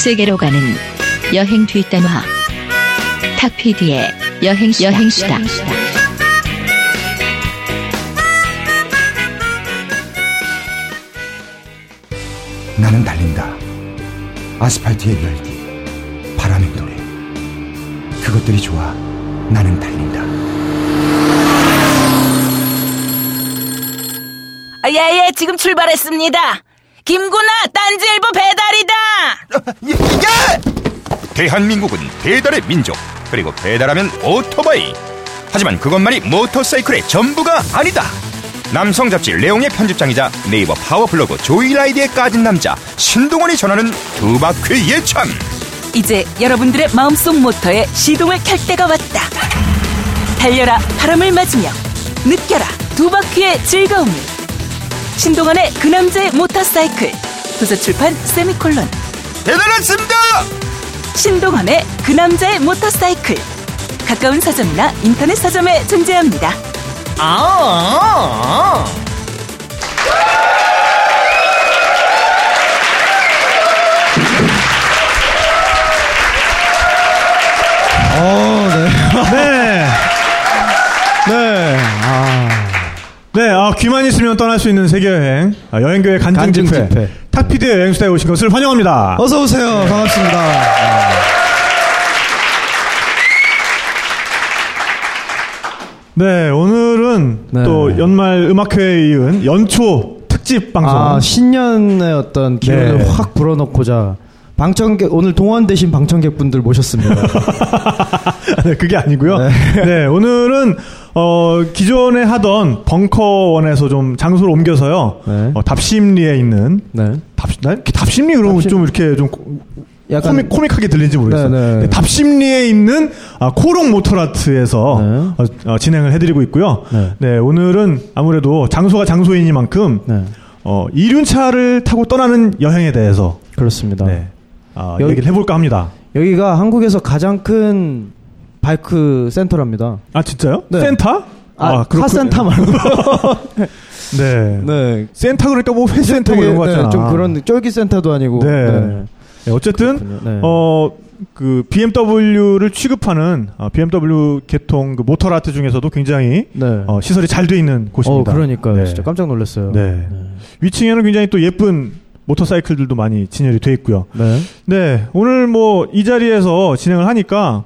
세계로 가는 여행 뒷담화 탁피디의 여행 여행수다. 나는 달린다. 아스팔트의 열기, 바람의 노래. 그것들이 좋아. 나는 달린다. 아, 예, 예, 지금 출발했습니다. 김구나, 딴지 일보 배달 예! 대한민국은 배달의 민족 그리고 배달하면 오토바이 하지만 그것만이 모터사이클의 전부가 아니다 남성 잡지 레옹의 편집장이자 네이버 파워블로그 조이라이드에 까진 남자 신동원이 전하는 두 바퀴 예찬 이제 여러분들의 마음속 모터에 시동을 켤 때가 왔다. 달려라, 바람을 맞으며 느껴라, 두 바퀴의 즐거움을. 신동원의 그 남자의 모터사이클. 도서출판 세미콜론. 배달 왔습니다 신동원의 그 남자의 모터사이클. 가까운 서점이나 인터넷 서점에 존재합니다. 아, 네. 네. 아. 네, 아, 귀만 있으면 떠날 수 있는 세계 여행. 아, 여행 교회 간증 간증 집회. 집회. 탁피디의 여행수다에 오신 것을 환영합니다. 어서 오세요. 반갑습니다. 네, 오늘은 네. 또 연말 음악회에 이은 연초 특집 방송. 아, 신년의 어떤 기운을 네. 확 불어넣고자 방청객 오늘 동원 되신 방청객분들 모셨습니다. 네, 그게 아니고요. 네. 네. 오늘은 어, 기존에 하던 벙커원에서 좀 장소를 옮겨서요. 네. 어, 답심리에 있는 네. 답, 답심리 그러면 답심- 좀 이렇게 좀 약간 코믹, 코믹하게 들리는지 모르겠어요. 네, 네. 네, 답심리에 있는 아, 코롱 모터라트에서 네. 어, 어, 진행을 해드리고 있고요. 네. 네, 오늘은 아무래도 장소가 장소이니만큼 네. 어, 이륜차를 타고 떠나는 여행에 대해서 그렇습니다. 네, 아, 여기- 얘기를 해볼까 합니다. 여기가 한국에서 가장 큰 바이크 센터랍니다. 아 진짜요? 네. 센터? 아, 그렇군요. 카센터 말고. 네. 네. 센터 그러니까 뭐 회센터 뭐 이런 거 네, 같잖아. 좀 그런 쫄기 센터도 아니고. 네. 네, 어쨌든 그렇군요. 네. 어. 그 BMW를 취급하는 어, BMW 계통 그 Motorrad 중에서도 굉장히 네. 어, 시설이 잘 돼 있는 어, 곳입니다. 그러니까요. 네. 진짜 깜짝 놀랐어요. 네. 위층에는 굉장히 또 예쁜 모터사이클들도 많이 진열이 돼 있고요. 네. 네, 오늘 뭐 이 자리에서 진행을 하니까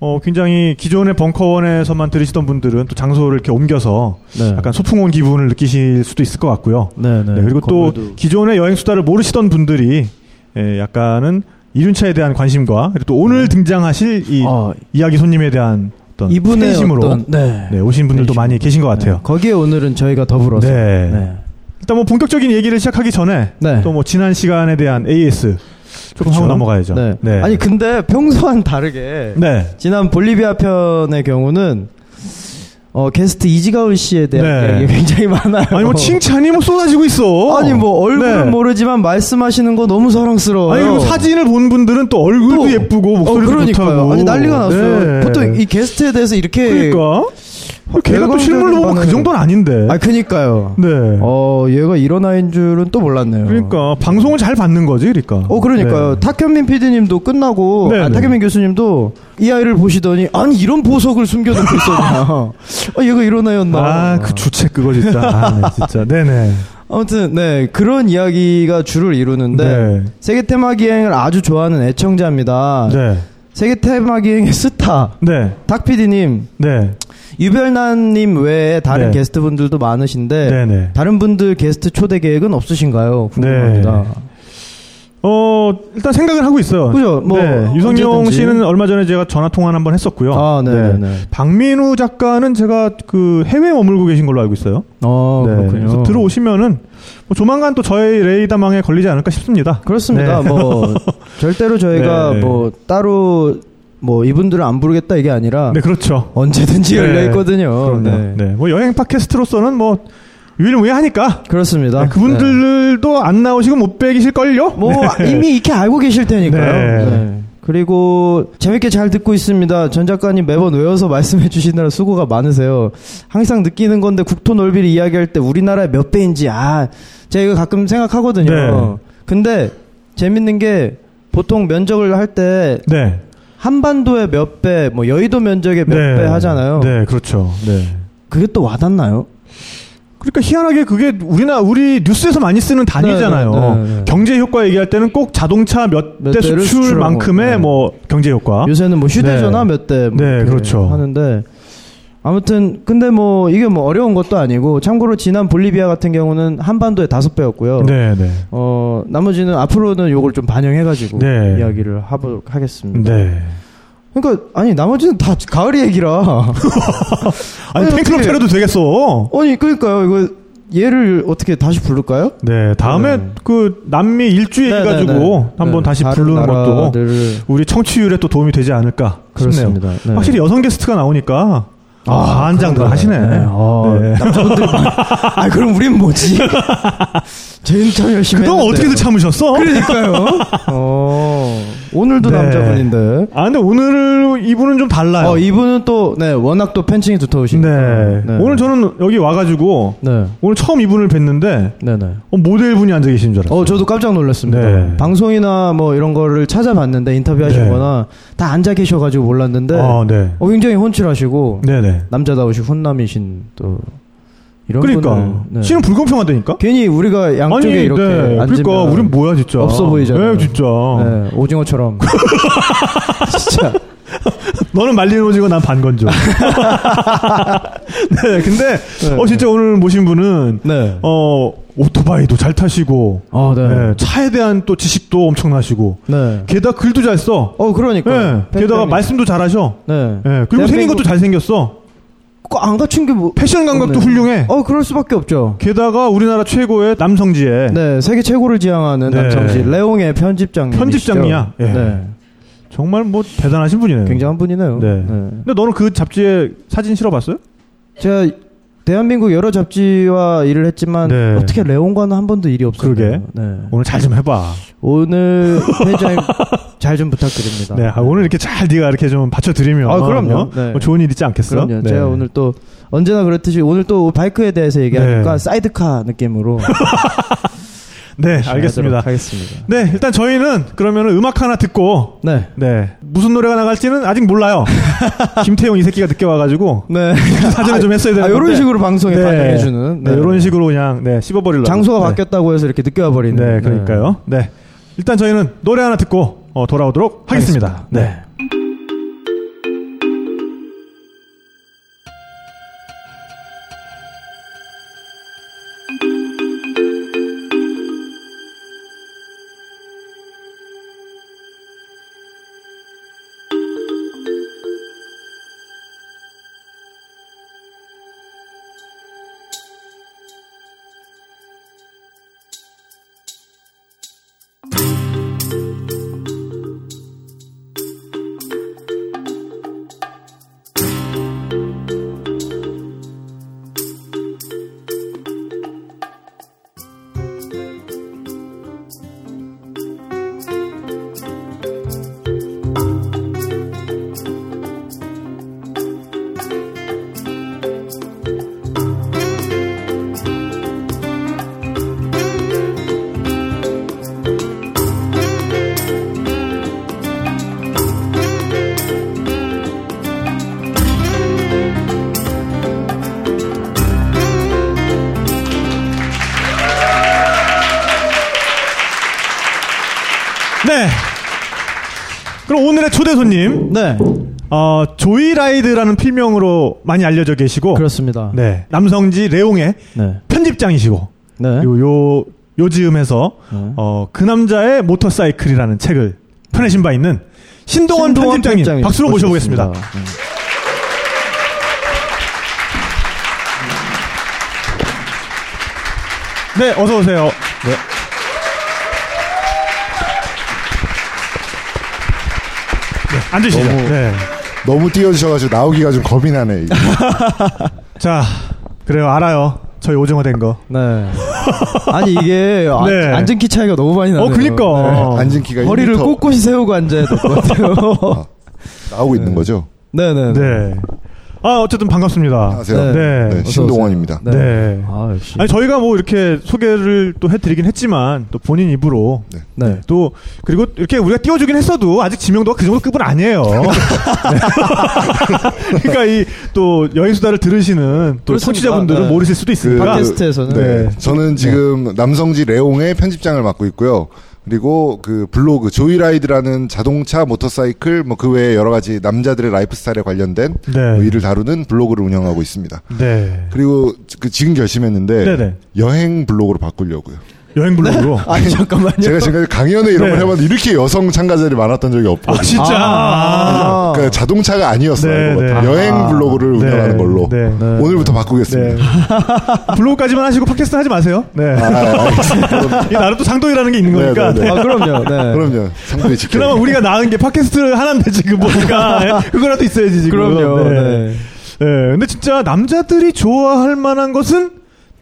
어 굉장히 기존의 벙커원에서만 들으시던 분들은 또 장소를 이렇게 옮겨서 네. 약간 소풍 온 기분을 느끼실 수도 있을 것 같고요. 네, 네. 네, 그리고 또 건물도- 기존의 여행 수다를 모르시던 분들이 예, 약간은 이륜차에 대한 관심과 그리고 또 오늘 등장하실 이 아, 이야기 손님에 대한 어떤 이분의 팬심으로 어떤 네. 네, 오신 분들도 팬심으로. 많이 계신 것 같아요. 네. 거기에 오늘은 저희가 더불어서 네. 네. 일단 뭐 본격적인 얘기를 시작하기 전에 네. 또 뭐 지난 시간에 대한 AS 조금 하고 그렇죠. 넘어가야죠. 네. 아니 근데 평소와는 다르게 네. 지난 볼리비아 편의 경우는 어, 게스트 이지가울 씨에 대한 네. 얘기가 굉장히 많아요. 아니 뭐 칭찬이 뭐 쏟아지고 있어. 아니 뭐 얼굴은 네. 모르지만 말씀하시는 거 너무 사랑스러워요. 아니 그리고 사진을 본 분들은 또 얼굴도 또- 예쁘고 어, 목소리도 그러니까요. 좋다고. 아니 난리가 났어요. 네. 보통 이 게스트에 대해서 이렇게 그러니까 걔가 또 실물로 보면 그 반응을- 정도는 아닌데. 아 그니까요. 네. 어 얘가 이런 아이인 줄은 또 몰랐네요. 그러니까 방송을 잘 받는 거지, 그러니까. 어 그러니까요. 네. 탁현민 PD님도 끝나고 네, 아, 네. 탁현민 교수님도 이 아이를 보시더니 아니 이런 보석을 숨겨놓고 있었냐. 아 얘가 이런 아이였나. 아, 그 주책 그거 진짜. 아, 네, 진짜. 네네. 아무튼 네 그런 이야기가 주를 이루는데 네. 세계 테마 기행을 아주 좋아하는 애청자입니다. 네. 세계 테마 기행의 스타 네. 탁 PD님, 네. 유별나님 외에 다른 네. 게스트분들도 많으신데 네네. 다른 분들 게스트 초대 계획은 없으신가요? 궁금합니다. 네. 어, 일단 생각을 하고 있어요. 그죠? 뭐 네. 유성용. 씨는 얼마 전에 제가 전화 통화를 한번 했었고요. 아, 네, 네. 박민우 작가는 제가 그 해외에 머물고 계신 걸로 알고 있어요. 어 네. 그렇군요. 그래서 들어오시면은 뭐 조만간 또 저희 레이더망에 걸리지 않을까 싶습니다. 그렇습니다. 네. 뭐 절대로 저희가 네. 뭐 따로 뭐 이분들을 안 부르겠다 이게 아니라 네, 그렇죠. 언제든지 네. 열려 있거든요. 네. 네. 뭐 여행 팟캐스트로서는 뭐 유일무이하니까 그렇습니다. 네, 그분들도 안 나오시고 못 빼기실 걸요. 뭐 이미 이렇게 알고 계실 테니까요. 네. 네. 그리고 재밌게 잘 듣고 있습니다. 전 작가님 매번 외워서 말씀해 주시느라 수고가 많으세요. 항상 느끼는 건데 국토 넓이를 이야기할 때 우리나라의 몇 배인지 아 제가 이거 가끔 생각하거든요. 네. 근데 재밌는 게 보통 면적을 할때 네. 한반도의 몇 배, 뭐 여의도 면적의 몇 배 하잖아요. 네, 그렇죠. 네. 그게 또 와닿나요? 그러니까 희한하게 그게 우리나 우리 뉴스에서 많이 쓰는 단위잖아요. 네, 네, 네, 네. 경제 효과 얘기할 때는 꼭 자동차 몇몇대 수출만큼의 네. 뭐 경제 효과. 요새는 뭐 휴대전화 네. 몇 대, 뭐 네, 그렇죠. 하는데 아무튼 근데 뭐 이게 뭐 어려운 것도 아니고 참고로 지난 볼리비아 같은 경우는 한반도의 다섯 배였고요. 네, 네. 어 나머지는 앞으로는 요걸 좀 반영해가지고 네. 이야기를 하도록 하겠습니다. 네. 그러니까 아니 나머지는 다 가을 얘기라. 아니, 아니, 팬클럽 차려도 되겠어. 아니 그러니까요 이거 얘를 어떻게 다시 부를까요? 네, 다음에 네. 그 남미 일주 얘기 네, 네, 가지고 네. 한번 네, 다시 부르는 것도 우리 청취율에 또 도움이 되지 않을까 싶네요. 그렇습니다. 네. 확실히 여성 게스트가 나오니까 아, 한장들 그런가요? 하시네. 네. 어, 네. 남자분들이 아 그럼 우린 뭐지? 저희는 참 열심히 그동안. 어떻게들 참으셨어? 그러니까요. 어, 오늘도 네. 남자분인데. 아, 근데 오늘 이분은 좀 달라요. 어, 이분은 또, 네, 워낙 또 팬층이 두터우시니까. 네. 오늘 저는 여기 와가지고 네. 오늘 처음 이분을 뵀는데 네네. 어, 모델 분이 앉아 계신 줄 알았어요. 어, 저도 깜짝 놀랐습니다. 네. 방송이나 뭐 이런 거를 찾아봤는데 인터뷰 하신 네. 거나 다 앉아 계셔가지고 몰랐는데. 아, 네. 어, 굉장히 혼칠하시고. 네네. 남자다우시고 혼남이신 또. 이런 그러니까 분을, 네. 씨는 불공평하다니까. 괜히 우리가 양쪽에 이렇게 네. 그러니까 우린 뭐야 진짜. 없어 보이잖아요. 네, 진짜. 네, 오징어처럼. 진짜. 너는 말린 오징어 난 반건조. 네, 근데 네. 어 진짜 오늘 모신 분은 네. 어 오토바이도 잘 타시고 아, 네. 네, 차에 대한 또 지식도 엄청나시고 네. 게다가 글도 잘 써. 어, 그러니까. 네, 게다가 말씀도 잘하셔. 네. 네, 그리고 생긴 것도 잘 생겼어. 안 갖춘 게 뭐. 패션 감각도 네. 훌륭해. 어, 그럴 수밖에 없죠. 게다가 우리나라 최고의 남성지에 네, 세계 최고를 지향하는 네. 남성지 레옹의 편집장. 편집장이야. 예. 네. 정말 뭐 대단하신 분이네요. 굉장한 분이네요. 네. 근데 너는 그 잡지에 사진 실어봤어요? 제가 대한민국 여러 잡지와 일을 했지만 네. 어떻게 레옹과는 한 번도 일이 없었어요. 그러게. 네. 오늘 잘 좀 해봐. 오늘 편집장님 잘 좀 부탁드립니다. 네, 아, 오늘 이렇게 잘 네가 이렇게 좀 받쳐드리면 아, 그럼요. 어? 네. 뭐 좋은 일 있지 않겠어? 그럼요. 네. 제가 오늘 또 언제나 그렇듯이 오늘 또 바이크에 대해서 얘기하니까 네. 사이드카 느낌으로 네, 열심히 알겠습니다. 하겠습니다. 네, 일단 저희는 그러면 음악 하나 듣고 네. 네 무슨 노래가 나갈지는 아직 몰라요. 김태용 이 새끼가 늦게 와가지고 네. 사전에 좀 했어야 아, 되는데 이런 식으로 방송에 네. 반영해주는. 네, 이런 식으로 그냥 네 씹어버리려고 장소가 네. 바뀌었다고 해서 이렇게 늦게 와버리는. 네, 그러니까요. 네. 일단 저희는 노래 하나 듣고 어, 돌아오도록 하겠습니다. 네. 네. 초대 손님, 네. 어, 조이라이드라는 필명으로 많이 알려져 계시고, 그렇습니다. 네. 남성지 레옹의 네. 편집장이시고, 네. 요, 요, 요즈음에서, 네. 어, 그 남자의 모터사이클이라는 책을 펴내신 바 있는 신동원, 신동원 편집장님, 편집장님 박수로 모셔보겠습니다. 모시겠습니다. 네, 어서 오세요. 네. 앉으시죠. 너무- 네. 너무 띄워주셔가지고 나오기가 좀 겁이 나네. 자, 그래요. 알아요. 저희 오징어 된 거. 네. 아니 이게 아- 네. 앉은 키 차이가 너무 많이 나네요. 어, 그니까. 네. 앉은 키가 허리를 1m 꼿꼿이 세우고 앉아야 될 것 같아요. 나오고 있는 거죠. 네네. 네. 아, 어쨌든 반갑습니다. 안녕하세요. 네. 네, 신동원입니다. 오세요. 네. 아, 역시. 아니 저희가 뭐 이렇게 소개를 또 해드리긴 했지만 또 본인 입으로 네. 네. 또 그리고 이렇게 우리가 띄워주긴 했어도 아직 지명도가 그 정도 급은 아니에요. 네. 그러니까 이 또 여행수다를 들으시는 또. 청취자분들은 네. 모르실 수도 있으니까. 팟캐스트에서는 네. 네. 저는 지금 남성지 레옹의 편집장을 맡고 있고요. 그리고 그 블로그 조이라이드라는 자동차, 모터사이클 뭐 그 외에 여러 가지 남자들의 라이프 스타일에 관련된 네. 뭐 일을 다루는 블로그를 운영하고 있습니다. 네. 그리고 그 지금 결심했는데 네네. 여행 블로그로 바꾸려고요. 여행 블로그로. 아니 잠깐만요. 제가 지금까지 강연에 이런 네. 걸 해봤는데 이렇게 여성 참가자들이 많았던 적이 없거든요. 아 진짜. 아. 그러니까 자동차가 아니었어요. 네, 네. 여행 블로그를 네, 운영하는 걸로 네. 네. 오늘부터 바꾸겠습니다. 네. 블로그까지만 하시고 팟캐스트 하지 마세요. 네. 아, 알겠습니다. 이 나름 또 상도이라는 게 있는 네, 거니까. 네, 네. 아 그럼요. 네. 그럼요. 상당히 지켜. 그나마 우리가 나은 게 팟캐스트 하나인데 지금 보니까 그거라도 있어야지 지금. 그럼요. 네. 네. 네, 근데 진짜 남자들이 좋아할 만한 것은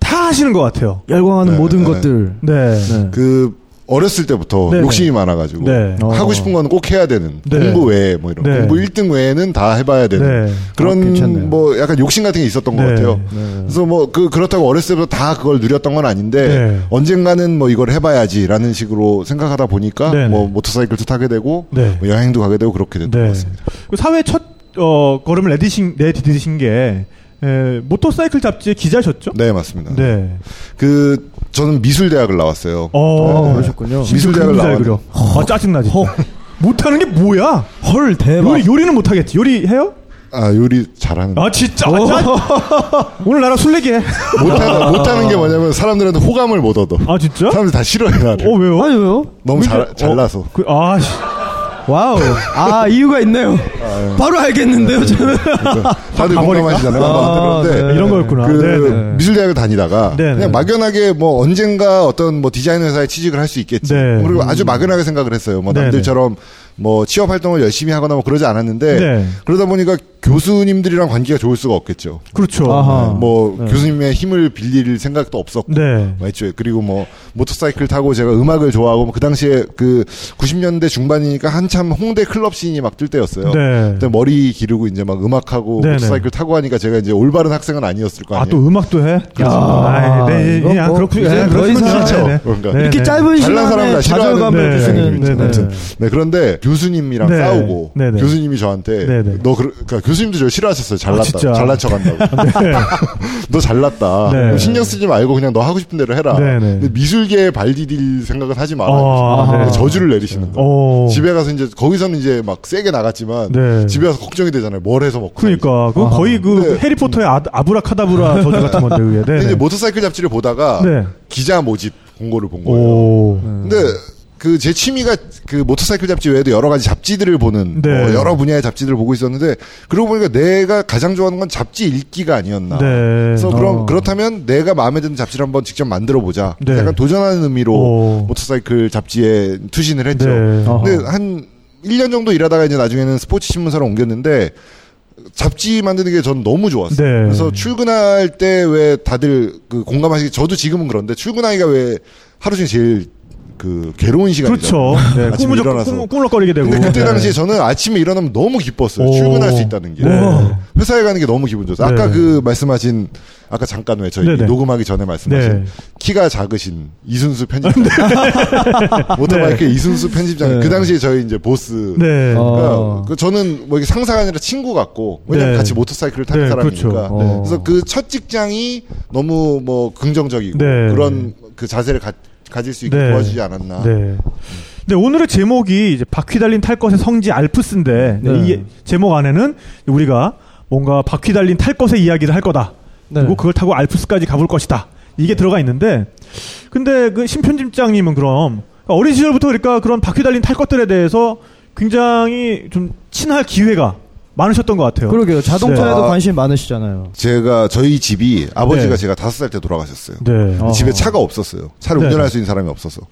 다 하시는 것 같아요. 열광하는 네, 모든 네. 것들. 네. 네. 그 어렸을 때부터 네네. 욕심이 많아가지고 네. 하고 어. 싶은 건 꼭 해야 되는 네. 공부 외에 뭐 이런 네. 공부 1등 외에는 다 해봐야 되는 네. 아, 그런 괜찮네요. 뭐 약간 욕심 같은 게 있었던 것 네. 같아요. 네. 그래서 뭐 그 그렇다고 어렸을 때부터 다 그걸 누렸던 건 아닌데 네. 언젠가는 뭐 이걸 해봐야지라는 식으로 생각하다 보니까. 뭐 모터사이클도 타게 되고 네. 뭐 여행도 가게 되고 그렇게 됐던 것 네. 같습니다. 그 사회 첫 어, 걸음을 내디신, 내디디신 게 에, 모터사이클 잡지의 기자셨죠? 네 맞습니다. 네. 그 저는 미술대학을 나왔어요. 어, 어, 그러셨군요. 미술대학을 그려. 아, 짜증나지. 못하는 게 뭐야? 헐 대박. 요리, 요리는 못하겠지. 요리 해요? 아 요리 잘하는. 아, 진짜. 아, 짜- 오늘 나랑 술 내기 해. 못하는 못하는 게 뭐냐면 사람들한테 호감을 못 얻어. 아, 진짜? 사람들 다 싫어해 나를. 어, 왜요? 아니 왜요? 너무 잘 어, 잘나서. 그, 아, 씨. 와우. 아 이유가 있네요. 바로 알겠는데요. 저는. 다들 가버릴까? 공감하시잖아요. 아, 그런데 네. 이런 거였구나. 그 네네. 미술대학을 다니다가 네네. 그냥 막연하게 뭐 언젠가 어떤 뭐 디자인 회사에 취직을 할 수 있겠지. 네. 그리고 아주 막연하게 생각을 했어요. 뭐 네네. 남들처럼 뭐 취업 활동을 열심히 하거나 뭐 그러지 않았는데 네. 그러다 보니까 교수님들이랑 관계가 좋을 수가 없겠죠. 그렇죠. 아하. 뭐 네. 교수님의 힘을 빌릴 생각도 없었고 네. 뭐 그리고 뭐 모터사이클 타고 제가 음악을 좋아하고 뭐 그 당시에 그 90년대 중반이니까 한참 홍대 클럽 씬이 막 뜰 때였어요. 네. 그때 머리 기르고 이제 막 음악하고. 모터사이클 타고 하니까 제가 이제 올바른 학생은 아니었을 거 아, 아니에요. 또 음악도 해? 아, 네, 네, 아, 뭐 그렇군요. 네, 네, 네. 뭔가 네, 이렇게 네. 짧은 시간에 자존감을 네, 주시는. 네, 네. 네 그런데 교수님이랑 네. 싸우고 네, 네. 교수님이 저한테 네, 네. 너 그러, 그러니까 교수님도 저 싫어하셨어요. 잘났다. 아? 잘난 척한다고. 네. 너 잘났다. 네. 신경 쓰지 말고 그냥 너 하고 싶은 대로 해라. 네, 네. 근데 미술계에 발 디딜 생각은 하지 마라. 아, 네. 저주를 내리시는 거예요. 오. 집에 가서 이제 거기서는 이제 막 세게 나갔지만 네. 집에 가서 걱정이 되잖아요. 뭘 해서 먹고. 그러니까 그 거의 그 네. 해리포터의 아, 아브라카다브라 저주 같은 건데 그게. 근데 네. 이제 네. 모터사이클 잡지를 보다가 네. 기자 모집 공고를 본 거예요. 오. 근데 그 제 취미가 그 모터사이클 잡지 외에도 여러 가지 잡지들을 보는 네. 뭐 여러 분야의 잡지들을 보고 있었는데 그러고 보니까 내가 가장 좋아하는 건 잡지 읽기가 아니었나. 네. 그래서 그럼 어. 그렇다면 내가 마음에 드는 잡지를 한번 직접 만들어 보자. 네. 약간 도전하는 의미로 오. 모터사이클 잡지에 투신을 했죠. 네. 근데 한 1년 정도 일하다가 이제 나중에는 스포츠 신문사로 옮겼는데 잡지 만드는 게 전 너무 좋았어요. 네. 그래서 출근할 때 왜 다들 그 공감하시기 저도 지금은 그런데 출근하기가 왜 하루 중에 제일 그 괴로운 시간이죠. 그렇죠. 네. 아침에 꾸물쩍 일어나서. 꾸물- 꾸물거리게 되고. 근데 그때 네. 당시에 저는 아침에 일어나면 너무 기뻤어요. 오. 출근할 수 있다는 게. 네. 회사에 가는 게 너무 기분 좋았어요. 아까 네. 그 말씀하신 아까 잠깐 왜 저희 네네. 녹음하기 전에 말씀하신 네. 키가 작으신 이순수 편집장. 오토바이크 이순수 편집장. 네. 그 당시에 저희 이제 보스. 네. 어. 그러니까 그 저는 뭐 이게 상사가 아니라 친구 같고 왜냐면 네. 같이 모터사이클을 타는 네, 사람이니까 그렇죠. 어. 그래서 그 첫 직장이 너무 뭐 긍정적이고 네. 그런 그 자세를 가, 가질 수 있게 네. 도와주지 않았나 네. 네, 오늘의 제목이 이제 바퀴 달린 탈 것의 성지 알프스인데 네, 네. 이 제목 안에는 우리가 뭔가 바퀴 달린 탈 것의 이야기를 할 거다. 네. 그리고 그걸 타고 알프스까지 가볼 것이다. 이게 들어가 있는데 근데 그 신편집장님은 그럼 어린 시절부터 그러니까 그런 바퀴 달린 탈 것들에 대해서 굉장히 좀 친할 기회가 많으셨던 것 같아요. 그러게요. 자동차에도 네. 관심 많으시잖아요. 제가 저희 집이 아버지가 네. 제가 다섯 살 때 돌아가셨어요. 네. 어. 집에 차가 없었어요. 차를 네. 운전할 수 있는 사람이 없어서.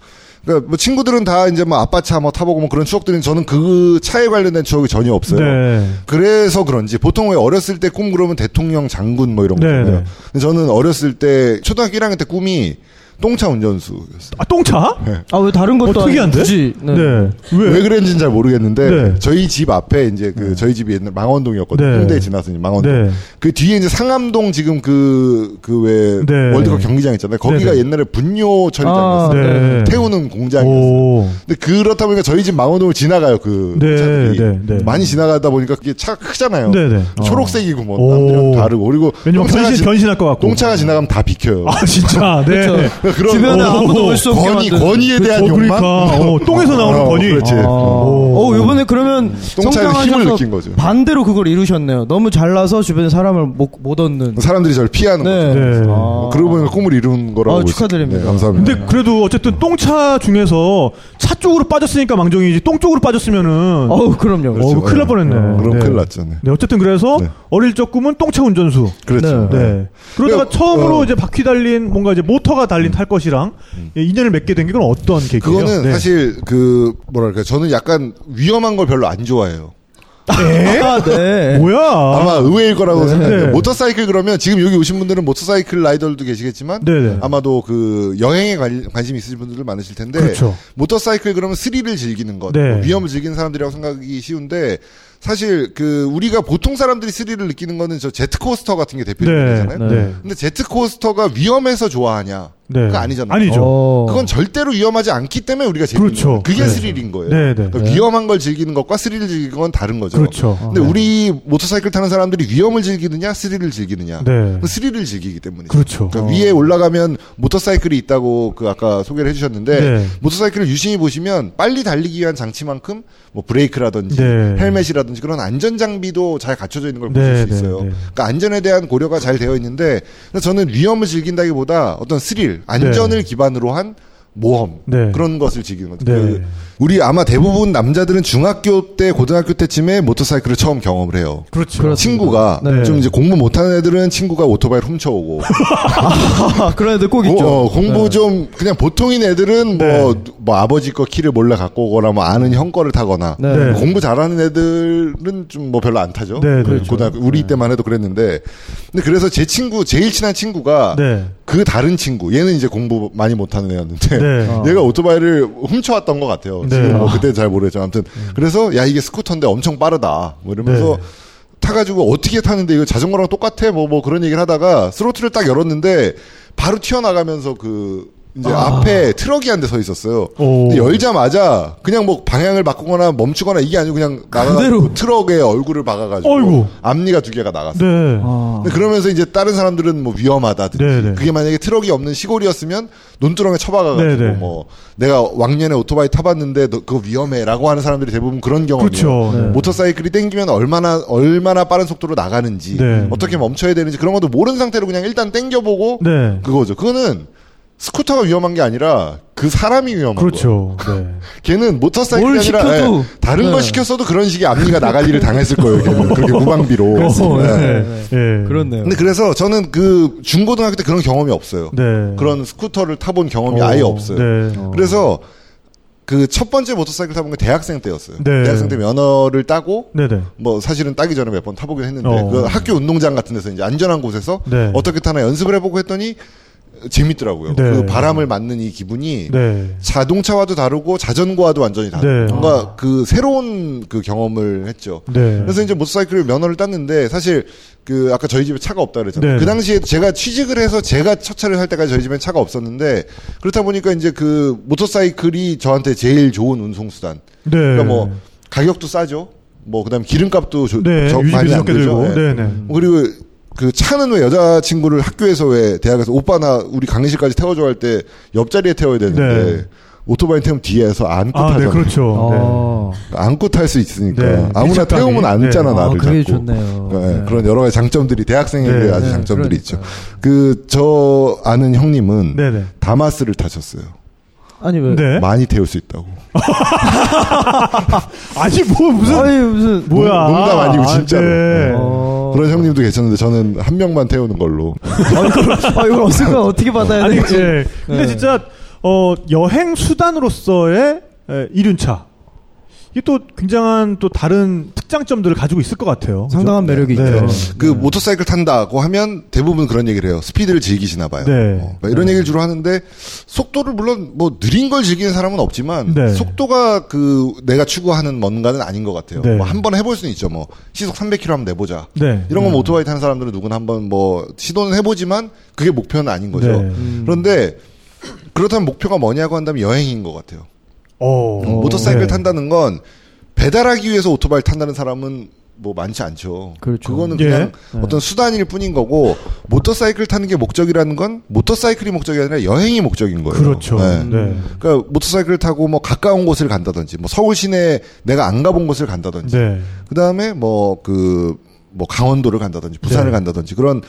그러니까 뭐 친구들은 다 이제 뭐 아빠 차 뭐 타보고 뭐 그런 추억들은 저는 그 차에 관련된 추억이 전혀 없어요. 네. 그래서 그런지 보통 왜 어렸을 때 꿈 그러면 대통령 장군 뭐 이런 네, 거잖아요. 네. 근데 저는 어렸을 때 초등학교 1학년 때 꿈이 똥차 운전수였어요. 아 똥차? 아왜 다른 것도 어, 특이한데? 굳이 네. 네. 왜? 왜 그랬는지는 잘 모르겠는데 네. 저희 집 앞에 이제 그 저희 집이 옛날 망원동이었거든요. 네. 홍대 지나서 이제 망원동. 네. 그 뒤에 이제 상암동 지금 그 그왜 네. 월드컵 경기장 있잖아요. 거기가 네, 네. 옛날에 분뇨 처리장이었어요. 아, 네. 태우는 공장이었어요. 오. 근데 그렇다 보니까 저희 집 망원동을 지나가요. 그 네, 차들이 네, 네. 많이 지나가다 보니까 그게 차가 크잖아요. 네, 네. 초록색이고 뭐 오. 남들이랑 다르고 그리고 변신 지- 변신할 것 같고. 똥차가 지나가면 다 비켜요. 아 진짜. 네. 그렇죠. 그런 주변에 어, 아무도 올수 없게 권위 만드는. 권위에 대한 어, 욕망. 그러니까 어, 똥에서 나오는 어, 권위. 그렇지. 아. 어, 요번에 그러면 똥차에서 힘을 성장하셔서 느낀 거죠. 반대로 그걸 이루셨네요. 너무 잘나서 주변에 사람을 못, 못 얻는. 사람들이 저를 피하는 네. 거죠. 네. 어, 그러고 보니까 꿈을 이룬 거라고 아, 축하드립니다. 네, 감사합니다. 근데 그래도 어쨌든 똥차 중에서 차 쪽으로 빠졌으니까 망정이지 똥 쪽으로 빠졌으면은 어우, 그럼요. 어, 큰일 날 뻔했네. 어, 그럼 네. 큰일 났죠. 네. 네, 어쨌든 그래서 네. 어릴 적 꿈은 똥차 운전수. 그렇죠. 네. 네. 그러다가 그, 처음으로 어. 이제 바퀴 달린 뭔가 이제 모터가 달린 탈 것이랑 예, 인연을 맺게 된 게 그건 어떤 계기예요? 그거는 네. 사실 그 뭐랄까 저는 약간 위험한 걸 별로 안 좋아해요. 아, 네. 뭐야? 아마 의외일 거라고 네. 생각해요. 모터사이클 그러면 지금 여기 오신 분들은 모터사이클 라이더들도 계시겠지만 네네. 아마도 그 여행에 관, 관심 있으신 분들 많으실 텐데 그렇죠. 모터사이클 그러면 스릴을 즐기는 것, 네. 뭐 위험을 즐기는 사람들이라고 생각하기 쉬운데 사실 그 우리가 보통 사람들이 스릴을 느끼는 거는 저 제트코스터 같은 게 네. 대표적이잖아요. 네. 근데 제트코스터가 위험해서 좋아하냐? 네. 그거 아니잖아요. 아니죠. 어. 그건 절대로 위험하지 않기 때문에 우리가 즐기는 그렇죠. 거예요. 그게 네. 스릴인 거예요. 네, 네. 그러니까 위험한 걸 즐기는 것과 스릴을 즐기는 건 다른 거죠. 그렇죠. 근데 우리 모터사이클 타는 사람들이 위험을 즐기느냐, 스릴을 즐기느냐. 네. 그 스릴을 즐기기 때문이죠. 그렇죠. 그러니까 위에 올라가면 모터사이클이 있다고 그 아까 소개를 해주셨는데 네. 모터사이클을 유심히 보시면 빨리 달리기 위한 장치만큼 뭐 브레이크라든지 네. 헬멧이라든지 그런 안전 장비도 잘 갖춰져 있는 걸 보실 네, 수 네, 있어요. 네. 그러니까 안전에 대한 고려가 잘 되어 있는데 저는 위험을 즐긴다기보다 어떤 스릴, 안전을 기반으로 한 모험 네. 그런 것을 즐기는 거죠. 네. 그 우리 아마 대부분 남자들은 중학교 때, 고등학교 때쯤에 모터사이클을 처음 경험을 해요. 그렇죠. 그렇습니다. 친구가 네. 좀 이제 공부 못하는 애들은 친구가 오토바이를 훔쳐오고 아, 그런 애들 꼭 있죠. 어, 공부 네. 좀 그냥 보통인 애들은 뭐, 네. 뭐 아버지 거 키를 몰래 갖고 오거나 뭐 아는 형 거를 타거나 네. 네. 공부 잘하는 애들은 좀 뭐 별로 안 타죠. 네, 네. 그 고등학교 우리 때만 해도 그랬는데 근데 그래서 제 친구 제일 친한 친구가 네. 그 다른 친구 얘는 이제 공부 많이 못하는 애였는데 네. 어. 얘가 오토바이를 훔쳐왔던 것 같아요. 네. 지금 뭐 그때 잘 모르겠죠. 아무튼 그래서 야 이게 스쿠터인데 엄청 빠르다. 뭐 이러면서 네. 타가지고 어떻게 타는데 이거 자전거랑 똑같아? 뭐뭐 그런 얘기를 하다가 스로틀을 딱 열었는데 바로 튀어나가면서 그 이제 앞에 트럭이 한 대 서 있었어요. 아. 열자마자 그냥 뭐 방향을 바꾸거나 멈추거나 이게 아니고 그냥 나가고. 트럭에 얼굴을 박아가지고 어이구. 앞니가 두 개가 나갔어요. 네. 아. 근데 그러면서 이제 다른 사람들은 뭐 위험하다든지 네, 네. 그게 만약에 트럭이 없는 시골이었으면 논두렁에 처박아가지고 네, 네. 뭐 내가 왕년에 오토바이 타봤는데 너 그거 위험해라고 하는 사람들이 대부분 그런 경험이에요. 그렇죠. 네. 모터사이클이 땡기면 얼마나 얼마나 빠른 속도로 나가는지 네. 어떻게 멈춰야 되는지 그런 것도 모르는 상태로 그냥 일단 땡겨보고 네. 그거죠. 그거는 스쿠터가 위험한 게 아니라 그 사람이 위험한 거예요. 그렇죠. 네. 걔는 모터사이클이 뭘 아니라 시켜도. 예, 다른 네. 걸 시켰어도 그런 식의 앞니가 나갈 일을 당했을 거예요. 걔는 그렇게 무방비로. 그렇죠. 네. 네. 네. 그렇네요. 근데 그래서 저는 그 중고등학교 때 그런 경험이 없어요. 네. 그런 스쿠터를 타본 경험이 어, 아예 없어요. 네. 그래서 그첫 번째 모터사이클 타본 게 대학생 때였어요. 네. 대학생 때 면허를 따고 네네. 뭐 사실은 따기 전에 몇 번 타보긴 했는데 어. 그 학교 운동장 같은 데서 이제 안전한 곳에서 네. 어떻게 타나 연습을 해보고 했더니 재밌더라고요. 네. 그 바람을 맞는 이 기분이 네. 자동차와도 다르고 자전거와도 완전히 다르고 네. 뭔가 그 새로운 그 경험을 했죠. 네. 그래서 이제 모터사이클 면허를 땄는데 사실 그 아까 저희 집에 차가 없다 그랬잖아요. 네. 그 당시에 제가 취직을 해서 제가 첫 차를 살 때까지 저희 집엔 차가 없었는데 그렇다 보니까 이제 그 모터사이클이 저한테 제일 좋은 운송 수단. 네. 그러니까 뭐 가격도 싸죠. 뭐 그다음 에 기름값도 조, 네. 저- 많이 안 들죠. 네. 그리고 그 차는 왜 여자친구를 학교에서 왜 대학에서 오빠나 우리 강의실까지 태워줘 할 때 옆자리에 태워야 되는데 네. 오토바이 태우면 뒤에서 안고 아, 네, 타잖아요. 그렇죠. 어. 안고 탈 수 있으니까 네. 아무나 밀착감이. 태우면 앉잖아 네. 아, 나를 그게 잡고. 좋네요. 네, 네. 그런 여러 가지 장점들이 대학생에게 네, 아주 네, 장점들이 그러니까요. 있죠. 그 저 아는 형님은 네네. 다마스를 타셨어요. 아니 왜? 네. 많이 태울 수 있다고. 아니 뭐 무슨 아니 무슨 뭐야? 농- 농담 아니고 진짜로. 네. 어. 그런 형님도 계셨는데 저는 한 명만 태우는 걸로. 아 이걸 어떻게 어떻게 받아야 될지. 예. 근데 네. 진짜 어 여행 수단으로서의 에, 이륜차 이게 또 굉장한 또 다른 특장점들을 가지고 있을 것 같아요. 그죠? 상당한 매력이 네. 있죠. 그 모터사이클 탄다고 하면 대부분 그런 얘기를 해요. 스피드를 즐기시나 봐요. 네. 어, 그러니까 이런 얘기를 주로 하는데 속도를 물론 뭐 느린 걸 즐기는 사람은 없지만 네. 속도가 그 내가 추구하는 뭔가는 아닌 것 같아요. 네. 뭐한 번 해볼 수는 있죠. 뭐 시속 300km 한번 내보자. 네. 이런 건 오토바이 타는 사람들은 누구나 한번 뭐 시도는 해보지만 그게 목표는 아닌 거죠. 네. 음. 그런데 그렇다면 목표가 뭐냐고 한다면 여행인 것 같아요. 어, 모터사이클 네. 탄다는 건 배달하기 위해서 오토바이 탄다는 사람은 뭐 많지 않죠. 그렇죠. 거는 예. 그냥 네. 어떤 수단일 뿐인 거고 모터사이클 타는 게 목적이라는 건 모터사이클이 목적이 아니라 여행이 목적인 거예요. 그렇죠. 네. 네. 그러니까 모터사이클 타고 뭐 가까운 곳을 간다든지 뭐 서울 시내 내가 안 가본 곳을 간다든지 네. 그다음에 뭐 그뭐 강원도를 간다든지 부산을 네. 간다든지 그런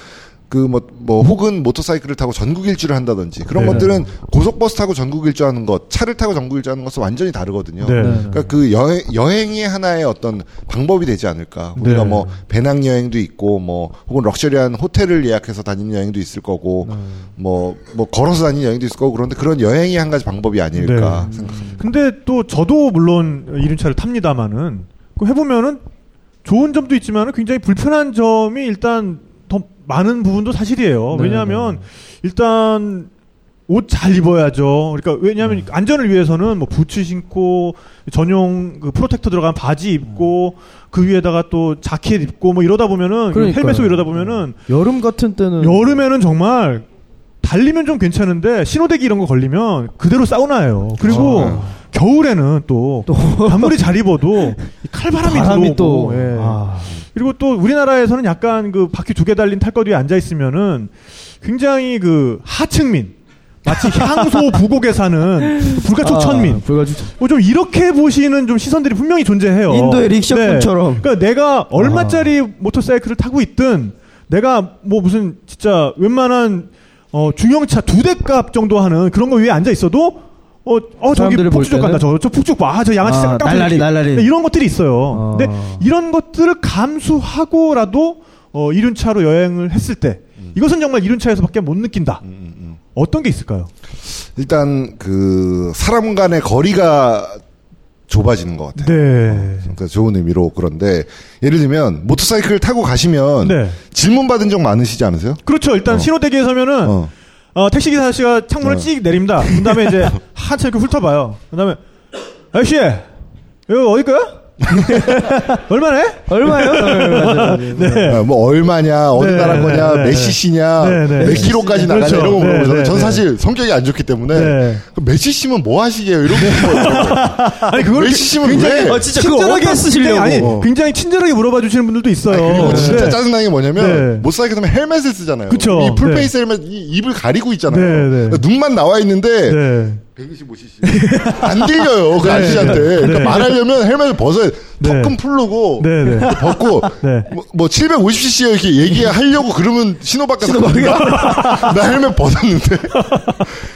그뭐 뭐 혹은 모터사이클을 타고 전국 일주를 한다든지 그런 네. 것들은 고속버스 타고 전국 일주하는 것, 차를 타고 전국 일주하는 것은 완전히 다르거든요. 네. 그러니까 그 여행 여행이 하나의 어떤 방법이 되지 않을까. 우리가 네. 뭐 배낭 여행도 있고 뭐 혹은 럭셔리한 호텔을 예약해서 다니는 여행도 있을 거고 뭐뭐 걸어서 다니는 여행도 있을 거고 그런데 그런 여행이 한 가지 방법이 아닐까 네. 생각합니다. 근데 또 저도 물론 이륜차를 탑니다마는 그 해보면은 좋은 점도 있지만은 굉장히 불편한 점이 일단 더 많은 부분도 사실이에요. 네, 왜냐하면 일단 옷잘 입어야죠. 그러니까 왜냐하면 안전을 위해서는 뭐 부츠 신고 전용 그 프로텍터 들어간 바지 입고 그 위에다가 또 자켓 입고 뭐 이러다 보면은. 헬멧 속 이러다 보면은 여름 같은 때는 여름에는 정말 달리면 좀 괜찮은데 신호대기 이런 거 걸리면 그대로 사우나예요. 그리고 아. 겨울에는 또, 단물이 잘 입어도 이 칼바람이 바람이 들어오고 또 예. 아, 그리고 또 우리나라에서는 약간 그 바퀴 두 개 달린 탈것 위에 앉아 있으면은 굉장히 그 하층민 마치 향소 부곡에 사는 그 불가촉 천민 아, 불가촉 뭐좀 이렇게 보시는 좀 시선들이 분명히 존재해요. 인도의 릭샤군처럼. 네. 그러니까 내가 얼마짜리 모터사이클을 타고 있든 내가 뭐 무슨 진짜 웬만한 어, 중형차 두 대 값 정도 하는 그런 거 위에 앉아 있어도 어, 어 저기 때는? 간다. 저, 저 폭주족 봐. 아, 저 양아치 아, 깜짝 날라리. 날라리. 네, 이런 것들이 있어요. 어. 근데 이런 것들을 감수하고라도 어, 이륜차로 여행을 했을 때 이것은 정말 이륜차에서밖에 못 느낀다. 어떤 게 있을까요? 일단 그 사람 간의 거리가 좁아지는 것 같아요. 네. 그러니까 좋은 의미로 그런데 예를 들면 모터사이클 타고 가시면 네. 질문 받은 적 많으시지 않으세요? 그렇죠. 일단 신호대기에 서면은 어. 어, 택시기사 아저씨가 창문을 어. 찍 내립니다. 그 다음에 이제 한참 이렇게 훑어봐요. 그 다음에, 아저씨, 여기 어디 거야? 얼마네? 얼마요? 네. 아, 뭐 얼마냐, 어디 네, 나라 거냐, 네, 몇 네. CC냐, 네, 네. 몇 킬로까지 나가냐 그렇죠. 이런 거 물어보잖아요. 네, 네, 저는 네. 사실 성격이 안 좋기 때문에 네. 그몇 CC면 뭐 하시게요? 이런 거. 아니, 그걸 몇 CC면 왜? 어, 진짜 어디다 쓰시려고. 아니, 어. 굉장히 친절하게 물어봐 주시는 분들도 있어요. 그리고 진짜 네. 짜증나는 게 뭐냐면 네. 모터사이클 타면 헬멧을 쓰잖아요. 그쵸. 이 full face 네. 헬멧 이 입을 가리고 있잖아요. 네, 네. 그러니까 눈만 나와 있는데 네. 125cc 안 들려요 그 네. 아저씨한테. 그러니까 네. 말하려면 헬멧을 벗어야 네. 턱금 풀르고 네, 네. 벗고 네. 뭐, 뭐 750cc 이렇게 얘기하려고 그러면 신호밖에 나 헬멧 벗었는데.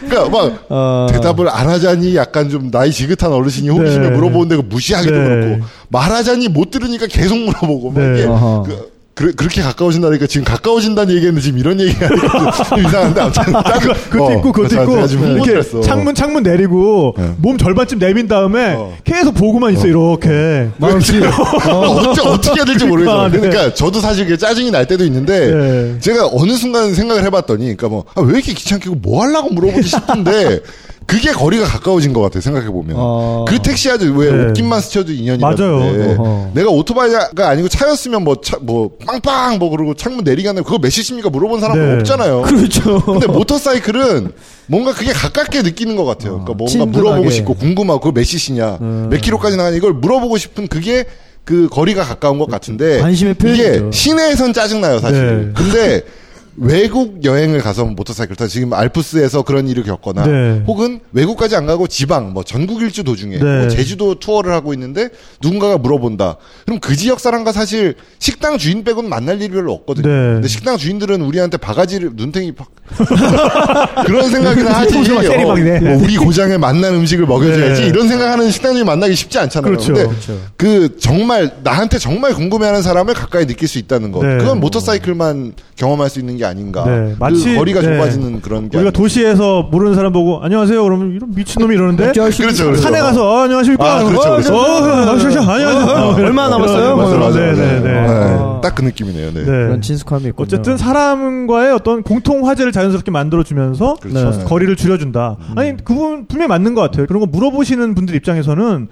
그러니까 막 어. 대답을 안 하자니 약간 좀 나이 지긋한 어르신이 호기심에 네. 물어보는데 그 무시하기도 네. 그렇고 말하자니 못 들으니까 계속 물어보고 막 네. 이게. 그, 그, 그렇게 가까워진다니까 지금 가까워진다는 얘기했는데 지금 이런 좀 이상한데 아무튼 그, 그것도 어, 있고, 그것도 있고, 이렇게 흥분했어. 창문, 창문 내리고, 네. 몸 절반쯤 내민 다음에, 어. 계속 보고만 있어, 이렇게. 마음씨. 어째 어떻게 해야 될지 모르겠어요. 아, 네. 그러니까 저도 사실 그게 짜증이 날 때도 있는데 네. 제가 어느 순간 생각을 해봤더니, 그러니까 뭐왜 이렇게 귀찮게 뭐 하려고 물어보지 싶은데 그게 거리가 가까워진 것 같아요. 생각해 보면 어. 그 택시 아주 왜 네. 옷깃만 스쳐도 인연이라는데 맞아요. 어허. 내가 오토바이가 아니고 차였으면 뭐 차 뭐 빵빵 뭐 그러고 창문 하는 그거 몇 cc입니까 물어본 사람 네. 없잖아요. 그렇죠. 근데 모터사이클은 뭔가 그게 가깝게 느끼는 것 같아요. 그러니까 뭔가 친근하게. 물어보고 싶고 궁금하고 그거 몇 cc냐, 몇 킬로까지 나가냐 이걸 물어보고 싶은 그게 그 거리가 가까운 것 같은데 관심의 이게 표현이죠. 시내에선 짜증나요 사실. 네. 근데 외국 여행을 가서 모터사이클 타 지금 알프스에서 그런 일을 겪거나 네. 혹은 외국까지 안 가고 지방 뭐 전국 일주 도중에 네. 뭐 제주도 투어를 하고 있는데 누군가가 물어본다. 그럼 그 지역 사람과 사실 식당 주인 빼고는 만날 일이 별로 없거든요. 네. 근데 식당 주인들은 우리한테 바가지를 눈탱이 팍 그런 생각이나 하지. 어, 뭐 우리 고장에 맛난 음식을 먹여줘야지 네. 이런 생각하는 식당 주인 만나기 쉽지 않잖아요. 그렇죠. 근데 그렇죠. 그 정말 나한테 정말 궁금해하는 사람을 가까이 느낄 수 있다는 것. 네. 그건 모터사이클만 경험할 수 있는 게게 아닌가. 네, 마치- 그 거리가 네. 좁아지는 그런 게 우리가 아닌가. 도시에서 모르는 사람 보고 안녕하세요 그러면 이런 미친 놈이 이러는데 그렇죠, 그렇죠. 산에 가서 어, 안녕하십니까 아, 그렇죠, 그렇죠. 어, 어, 어, 안녕하세요 얼마나 남았어요? 맞아, 맞아, 네, 네, 네. 아. 딱그 느낌이네요. 네. 네. 그런 친숙함이 있군요. 어쨌든 사람과의 어떤 공통 화제를 자연스럽게 만들어주면서 그렇죠. 네. 거리를 줄여준다. 아니 그 부분 분명히 맞는 것 같아요. 그런 거 물어보시는 분들 입장에서는